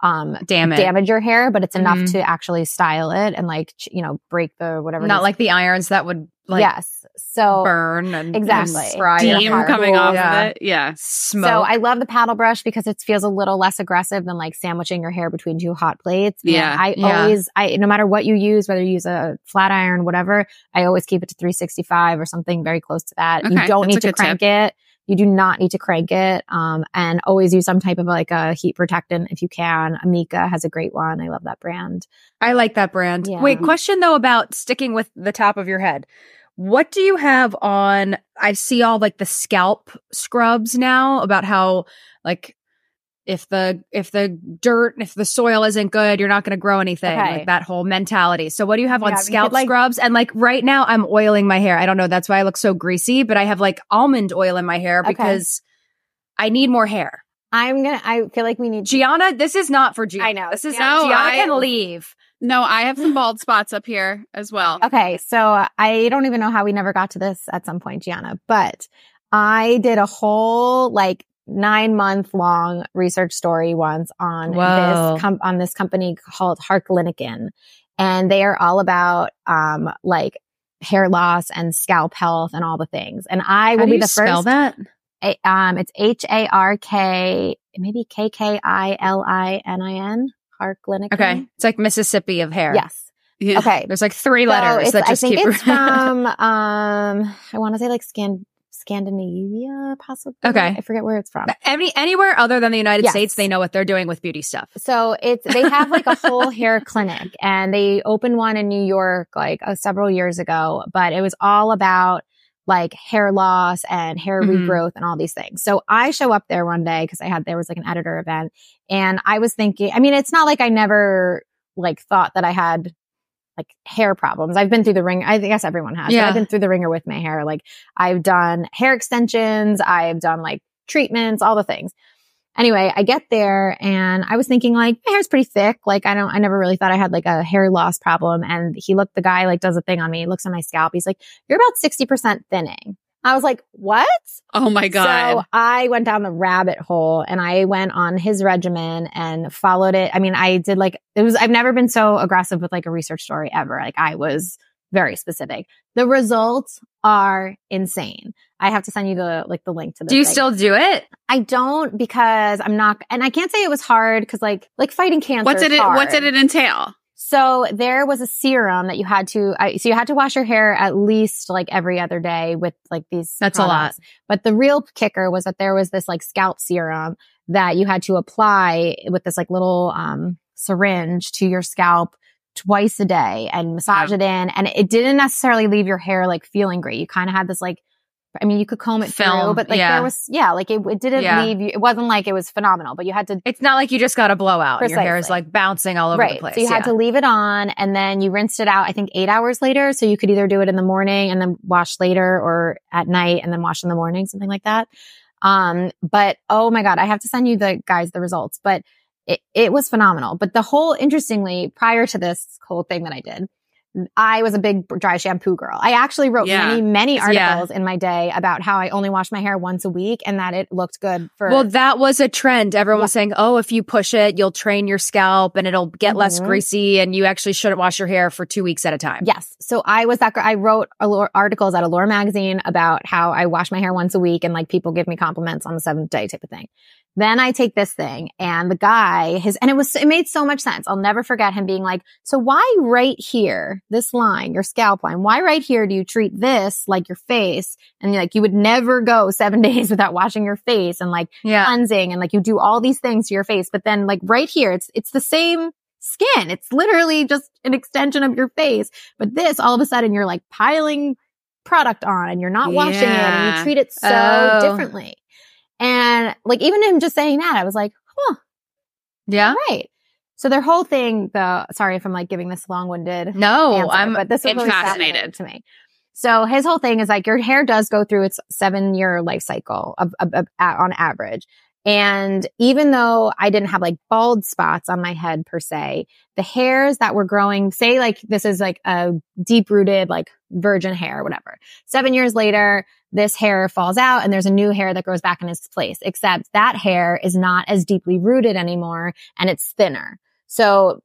um, Damn it. damage your hair, but it's enough Mhm. to actually style it and like, ch- you know, break the whatever. Not like the irons that would like yes. So, burn and Exactly. and Steam hair. coming off Yeah. of it. Yeah. Smoke. so I love the paddle brush because it feels a little less aggressive than like sandwiching your hair between two hot plates. And Yeah. I Yeah. always, I, no matter what you use, whether you use a flat iron, whatever, I always keep it to 365 or something very close to that. you don't that's need to good crank it. You do not need to crank it. Um, and always use some type of like a heat protectant if you can. Amika has a great one. I love that brand. I like that brand. Yeah. Wait, question though about sticking with the top of your head. What do you have on? I see all like the scalp scrubs now about how like if the if the dirt if the soil isn't good, you're not going to grow anything. Okay. Like that whole mentality. So what do you have Oh on scalp could, like- scrubs? And like right now, I'm oiling my hair. I don't know. That's why I look so greasy. But I have like almond oil in my hair Okay. because I need more hair. I'm going to, I feel like we need Gianna, this is not for Gianna. I know. This is No, Gianna I- can leave. No, I have some bald spots up here as well. Okay, so I don't even know how we never got to this at some point, Gianna, but I did a whole like nine month long research story once on Whoa. this com- on this company called Harklinikken, and they are all about um like hair loss and scalp health and all the things. And I will be the spell first. that? A- um, it's H A R K, maybe K K I L I N I N. Harklinikin. Okay. It's like Mississippi of hair. Yes. Yeah. Okay. There's like three letters it's- that I just think keep. it's from um I want to say like Scan Scandinavia, possibly. Okay. I forget where it's from. Any anywhere other than the United Yes. States, they know what they're doing with beauty stuff. So it's they have like a whole hair clinic, and they opened one in New York like uh, several years ago. But it was all about like hair loss and hair Mhm. regrowth and all these things. So I show up there one day because I had there was like an editor event, and I was thinking. I mean, it's not like I never like thought that I had like hair problems. I've been through the ring. I guess everyone has. Yeah. I've been through the ringer with my hair. Like I've done hair extensions. I've done like treatments, all the things. Anyway, I get there and I was thinking like my hair's pretty thick. Like I don't, I never really thought I had like a hair loss problem. And he looked, the guy like does a thing on me. He looks at my scalp. He's like, you're about 60% thinning. I was like, what? Oh my God. So I went down the rabbit hole and I went on his regimen and followed it. I mean, I did like, it was, I've never been so aggressive with like a research story ever. Like I was very specific. The results are insane. I have to send you the, like the link to this. Do you still do it? I don't because I'm not, and I can't say it was hard because like, like fighting cancer. what did is it what did it entail? So there was a serum that you had to, I, so you had to wash your hair at least like every other day with like these. That's a lot. But the real kicker was that there was this like scalp serum that you had to apply with this like little, um, syringe to your scalp twice a day and massage it in. And it didn't necessarily leave your hair like feeling great. You kind of had this like, I mean, you could comb it through, but like yeah. there was, yeah, like it, it didn't Yeah. leave you. It wasn't like it was phenomenal, but you had to It's not like you just got a blowout. and Your hair is like bouncing all over right. the place. So you had Yeah. to leave it on and then you rinsed it out, I think eight hours later. So you could either do it in the morning and then wash later or at night and then wash in the morning, something like that. Um, but oh my God, I have to send you the guys, the results, but it, it was phenomenal. But the whole, interestingly, prior to this whole thing that I did, I was a big dry shampoo girl. I actually wrote Yeah. many, many Yeah. articles in my day about how I only wash my hair once a week and that it looked good for. Well, that was a trend. Everyone Yeah. was saying, "Oh, if you push it, you'll train your scalp and it'll get less Mhm. greasy, and you actually shouldn't wash your hair for two weeks at a time." Yes. So I was that girl. I wrote articles at Allure magazine about how I wash my hair once a week and like people give me compliments on the seventh day type of thing. Then I take this thing and the guy, his, and it was, it made so much sense. I'll never forget him being like, so why right here, this line, your scalp line, why right here do you treat this like your face? And like, you would never go seven days without washing your face and like yeah. cleansing and like you do all these things to your face, but then like right here, it's, it's the same skin. It's literally just an extension of your face. But this, all of a sudden, you're like piling product on and you're not washing it and you treat it so Oh. differently. And like even him just saying that, I was like, huh, yeah. right. So their whole thing, the sorry if I'm like giving this long winded No, answer, I'm. but this was I'm really fascinated. to me. So his whole thing is like your hair does go through its seven year life cycle of, of, of- on average. And even though I didn't have like bald spots on my head per se, the hairs that were growing, say like this is like a deep rooted, like virgin hair, whatever. Seven years later, this hair falls out and there's a new hair that grows back in its place, except that hair is not as deeply rooted anymore and it's thinner. So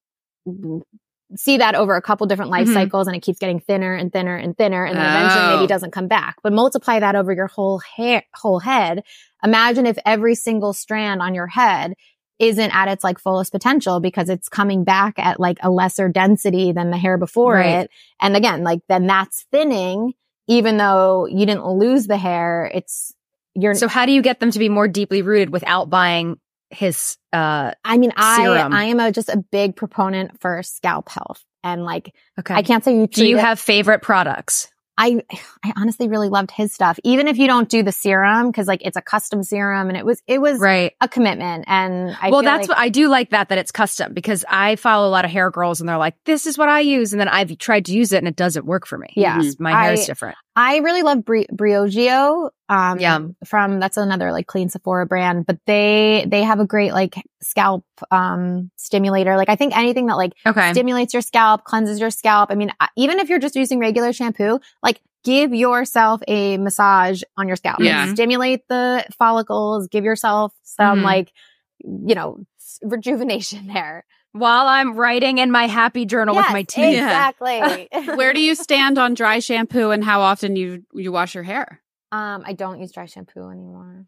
see that over a couple different life Mhm. cycles and it keeps getting thinner and thinner and thinner and then eventually Oh. maybe doesn't come back. But multiply that over your whole hair, whole head. Imagine if every single strand on your head isn't at its like fullest potential because it's coming back at like a lesser density than the hair before Right. it. And again, like then that's thinning, even though you didn't lose the hair. It's, you're, So how do you get them to be more deeply rooted without buying his? uh I mean, I, serum? I am a, just a big proponent for scalp health and like, Okay. I can't say you do you it- have favorite products? I I honestly really loved his stuff. Even if you don't do the serum, because like it's a custom serum and it was it was Right. a commitment. And I well, that's like, what I do like that that it's custom because I follow a lot of hair girls and they're like, "This is what I use," and then I've tried to use it and it doesn't work for me. Yeah. It's- my hair I- is different. I really love Bri- Briogeo. Um, Yum. from that's another like clean Sephora brand, but they they have a great like scalp um stimulator. Like I think anything that like Okay. stimulates your scalp, cleanses your scalp. I mean, even if you're just using regular shampoo, like give yourself a massage on your scalp. Like, Yeah. stimulate the follicles, give yourself some Mhm. like, you know, rejuvenation there. While I'm writing in my happy journal with my teeth. Exactly. Where do you stand on dry shampoo and how often you you wash your hair? Um, I don't use dry shampoo anymore.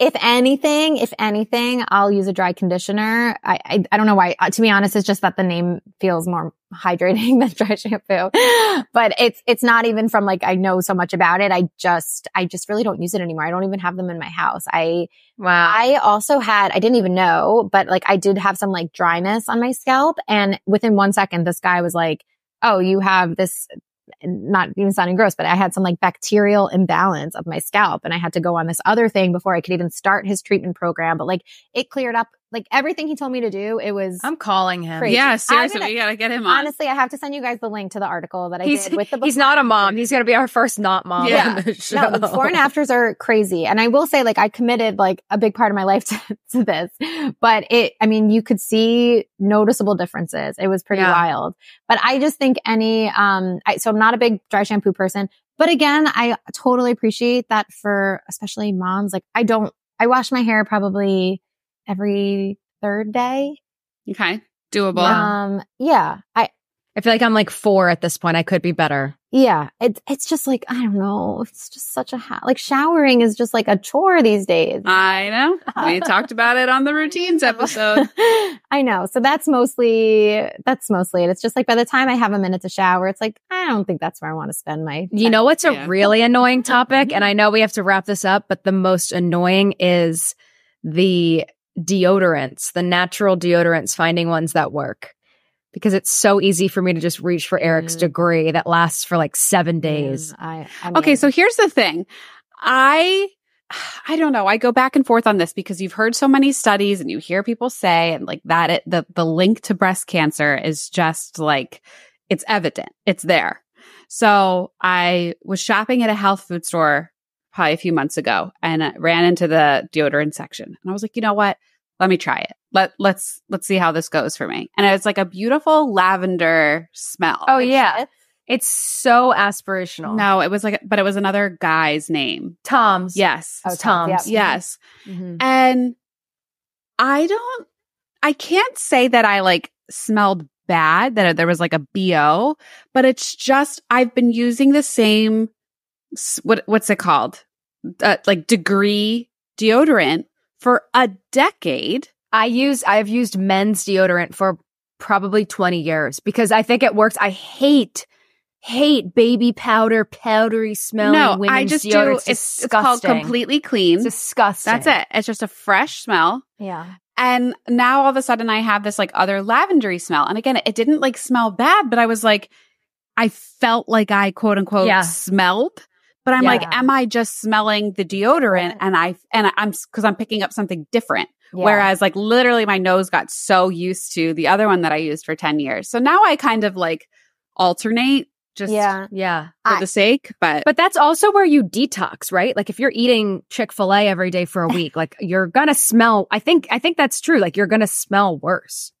If anything, if anything, I'll use a dry conditioner. I, I, I don't know why. Uh, to be honest, it's just that the name feels more hydrating than dry shampoo. But it's, it's not even from like, I know so much about it. I just, I just really don't use it anymore. I don't even have them in my house. I, wow. I also had, I didn't even know, but like I did have some like dryness on my scalp. And within one second, this guy was like, Oh, you have this, not even sounding gross, but I had some like bacterial imbalance of my scalp and I had to go on this other thing before I could even start his treatment program. But like it cleared up like everything he told me to do. It was I'm calling him. Crazy. Yeah, seriously, gonna- we gotta get him on. honestly, I have to send you guys the link to the article that I He's, did with the he's not a mom. He's going to be our first not mom. Yeah. the show. No, the before and afters are crazy. And I will say, like, I committed like a big part of my life to, to this, but it, I mean, you could see noticeable differences. It was pretty Yeah. wild, but I just think any, um, I, so I'm not a big dry shampoo person, but again, I totally appreciate that for especially moms. Like, I don't, I wash my hair probably every third day. okay, doable. Um, yeah, I, I feel like I'm like four at this point. I could be better. yeah, it's, it's just like, I don't know. It's just such a, ha- like showering is just like a chore these days. I know. We talked about it on the routines episode. I know. So that's mostly that's mostly it. It's just like by the time I have a minute to shower, it's like I don't think that's where I want to spend my. You know what's a Yeah. really annoying topic? And I know we have to wrap this up, but the most annoying is the deodorants, the natural deodorants, finding ones that work. Because it's so easy for me to just reach for Eric's Mm. degree that lasts for like seven days. Mm, I, I mean, Okay, so here's the thing. I I don't know. I go back and forth on this because you've heard so many studies and you hear people say and like that it, the the link to breast cancer is just like it's evident. It's there. So I was shopping at a health food store probably a few months ago and I ran into the deodorant section. And I was like, you know what? let me try it. Let let's let's see how this goes for me. And it's like a beautiful lavender smell. Oh yeah. It's so aspirational. No, it was like but it was another guy's name. Tom's. Yes. Oh, Tom's, Tom's. yep. Yes. Mhm. And I don't, I can't say that I like smelled bad, that there was like a BO, but it's just, I've been using the same, what, what's it called? Uh, like degree deodorant for a decade. I use I've used men's deodorant for probably 20 years because I think it works. I hate hate baby powder, powdery smell. no, women's I just deodorant. do, It's, it's, it's called completely clean. It's disgusting. That's it. It's just a fresh smell. Yeah. And now all of a sudden I have this like other lavendery smell. And again, it didn't like smell bad, but I was like, I felt like I quote unquote Yeah. smelled. But I'm like, am I just smelling the deodorant? Yeah. And I, and I'm, cause I'm picking up something different. Yeah. Whereas like literally my nose got so used to the other one that I used for 10 years. So now I kind of like alternate just yeah. Yeah. for I- the sake, but, But that's also where you detox, right? Like if you're eating Chick-fil-A every day for a week, like you're gonna smell I think I think that's true. Like you're gonna smell worse.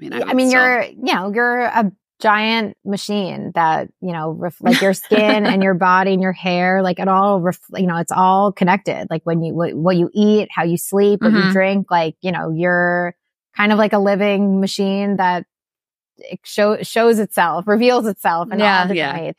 I mean, Yeah, I mean, still- you're, you know, you're a giant machine that, you know, ref- like your skin and your body and your hair, like it all, ref- you know, it's all connected. Like when you, what, what you eat, how you sleep, what you Mhm. drink, like, you know, you're kind of like a living machine that it show, shows itself, reveals itself in Yeah, all different yeah. ways.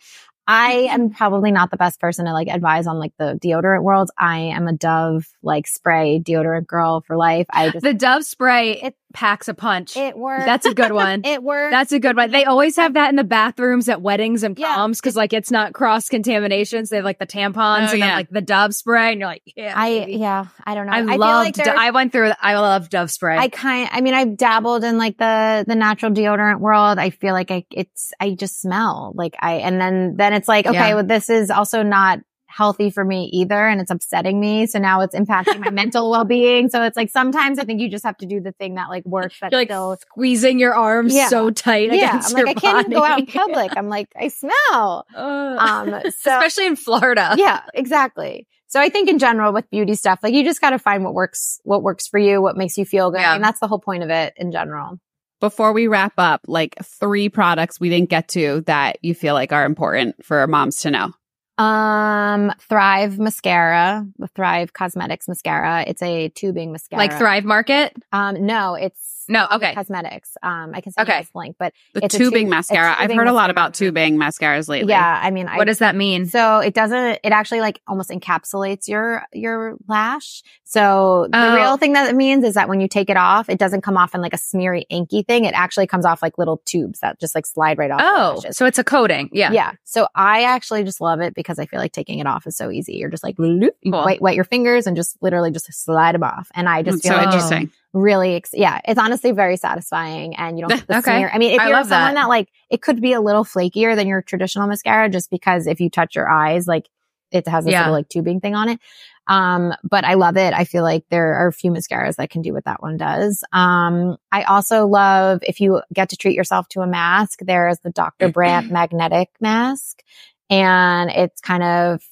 I am probably not the best person to like advise on like the deodorant world. I am a Dove like spray deodorant girl for life. I just, The Dove spray It- it packs a punch. it works. That's a good one. it works. That's a good one. They always have that in the bathrooms at weddings and proms because like it's not cross contaminations. They have like the tampons Oh, and then like the Dove spray, and you're like, yeah. I baby. yeah, I don't know. I, feel loved. like I went through. I love Dove spray. I kind. I mean, I've dabbled in like the the natural deodorant world. I feel like I it's I just smell like I and then then it's like okay, Yeah. well this is also not healthy for me either, and it's upsetting me. So now it's impacting my mental well being. So it's like sometimes I think you just have to do the thing that like works. That you're like still. squeezing your arms Yeah. so tight Yeah, against I'm like I can't even go out in public. I'm like I smell. Ugh. Um, so especially in Florida. yeah, exactly. So I think in general with beauty stuff, like you just got to find what works, what works for you, what makes you feel good. Yeah. And that's the whole point of it in general. before we wrap up, like three products we didn't get to that you feel like are important for moms to know. Um, Thrive mascara, the Thrive Cosmetics mascara. It's a tubing mascara. Like Thrive Market. Um, no, it's No, okay. cosmetics. Um, I can send Okay. you this link, but The It's a tubing tube- a mascara. I've tubing heard a lot about tubing mascaras lately. yeah, I mean, I, What does that mean? So it doesn't, it actually like almost encapsulates your, your lash. So the Oh. real thing that it means is that when you take it off, it doesn't come off in like a smeary inky thing. It actually comes off like little tubes that just like slide right off. Oh, so it's a coating. Yeah. Yeah. So I actually just love it because I feel like taking it off is so easy. You're just like, you Cool. wet, wet your fingers and just literally just slide them off. And I just feel so like interesting. Really, ex- yeah, it's honestly very satisfying and you don't get the Okay. smear. I mean, if I you're someone that. that. like, it could be a little flakier than your traditional mascara just because if you touch your eyes, like it has this Yeah. little like tubing thing on it. Um, but I love it. I feel like there are a few mascaras that can do what that one does. Um, I also love if you get to treat yourself to a mask, there is the Dr. Brandt magnetic mask and it's kind of,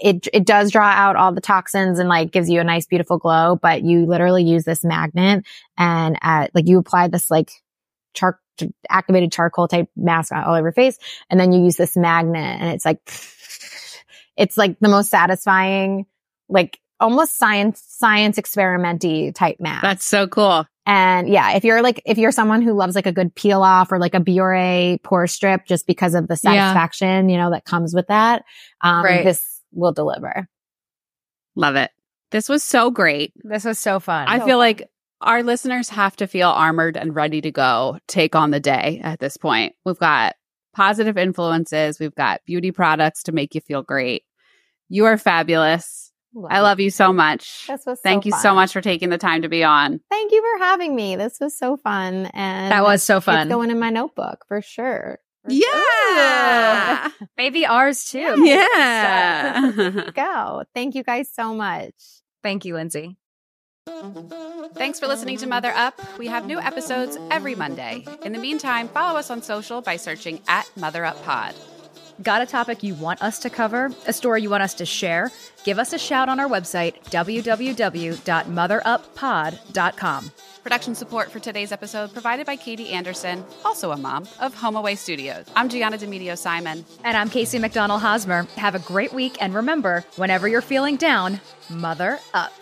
it, it does draw out all the toxins and like gives you a nice, beautiful glow, but you literally use this magnet and at, like you apply this like char activated charcoal type mask all over your face. And then you use this magnet and it's like, it's like the most satisfying, like almost science, science experimenty type mask. That's so cool. And yeah, if you're like, if you're someone who loves like a good peel off or like a Biore pore strip just because of the Yeah. satisfaction, you know, that comes with that, um, Right. this will deliver. Love it. This was so great. This was so fun. I So feel fun. like our listeners have to feel armored and ready to go take on the day at this point. We've got positive influences, we've got beauty products to make you feel great. You are fabulous. I love you so much. This was so Thank you so much for taking the time to be on. Thank you for having me. This was so fun. And that was so fun. It's going in my notebook for sure. For Yeah. Baby ours too. Yeah. So, there go. Thank you guys so much. Thank you, Lindsay. Thanks for listening to Mother Up. We have new episodes every Monday. In the meantime, follow us on social by searching at Mother Up Pod. Got a topic you want us to cover? A story you want us to share? Give us a shout on our website, www.motheruppod.com. Production support for today's episode provided by Katie Anderson, also a mom of HomeAway Studios. I'm Gianna Demedio Simon. And I'm Casey McDonald Hosmer. Have a great week, and remember, whenever you're feeling down, mother up.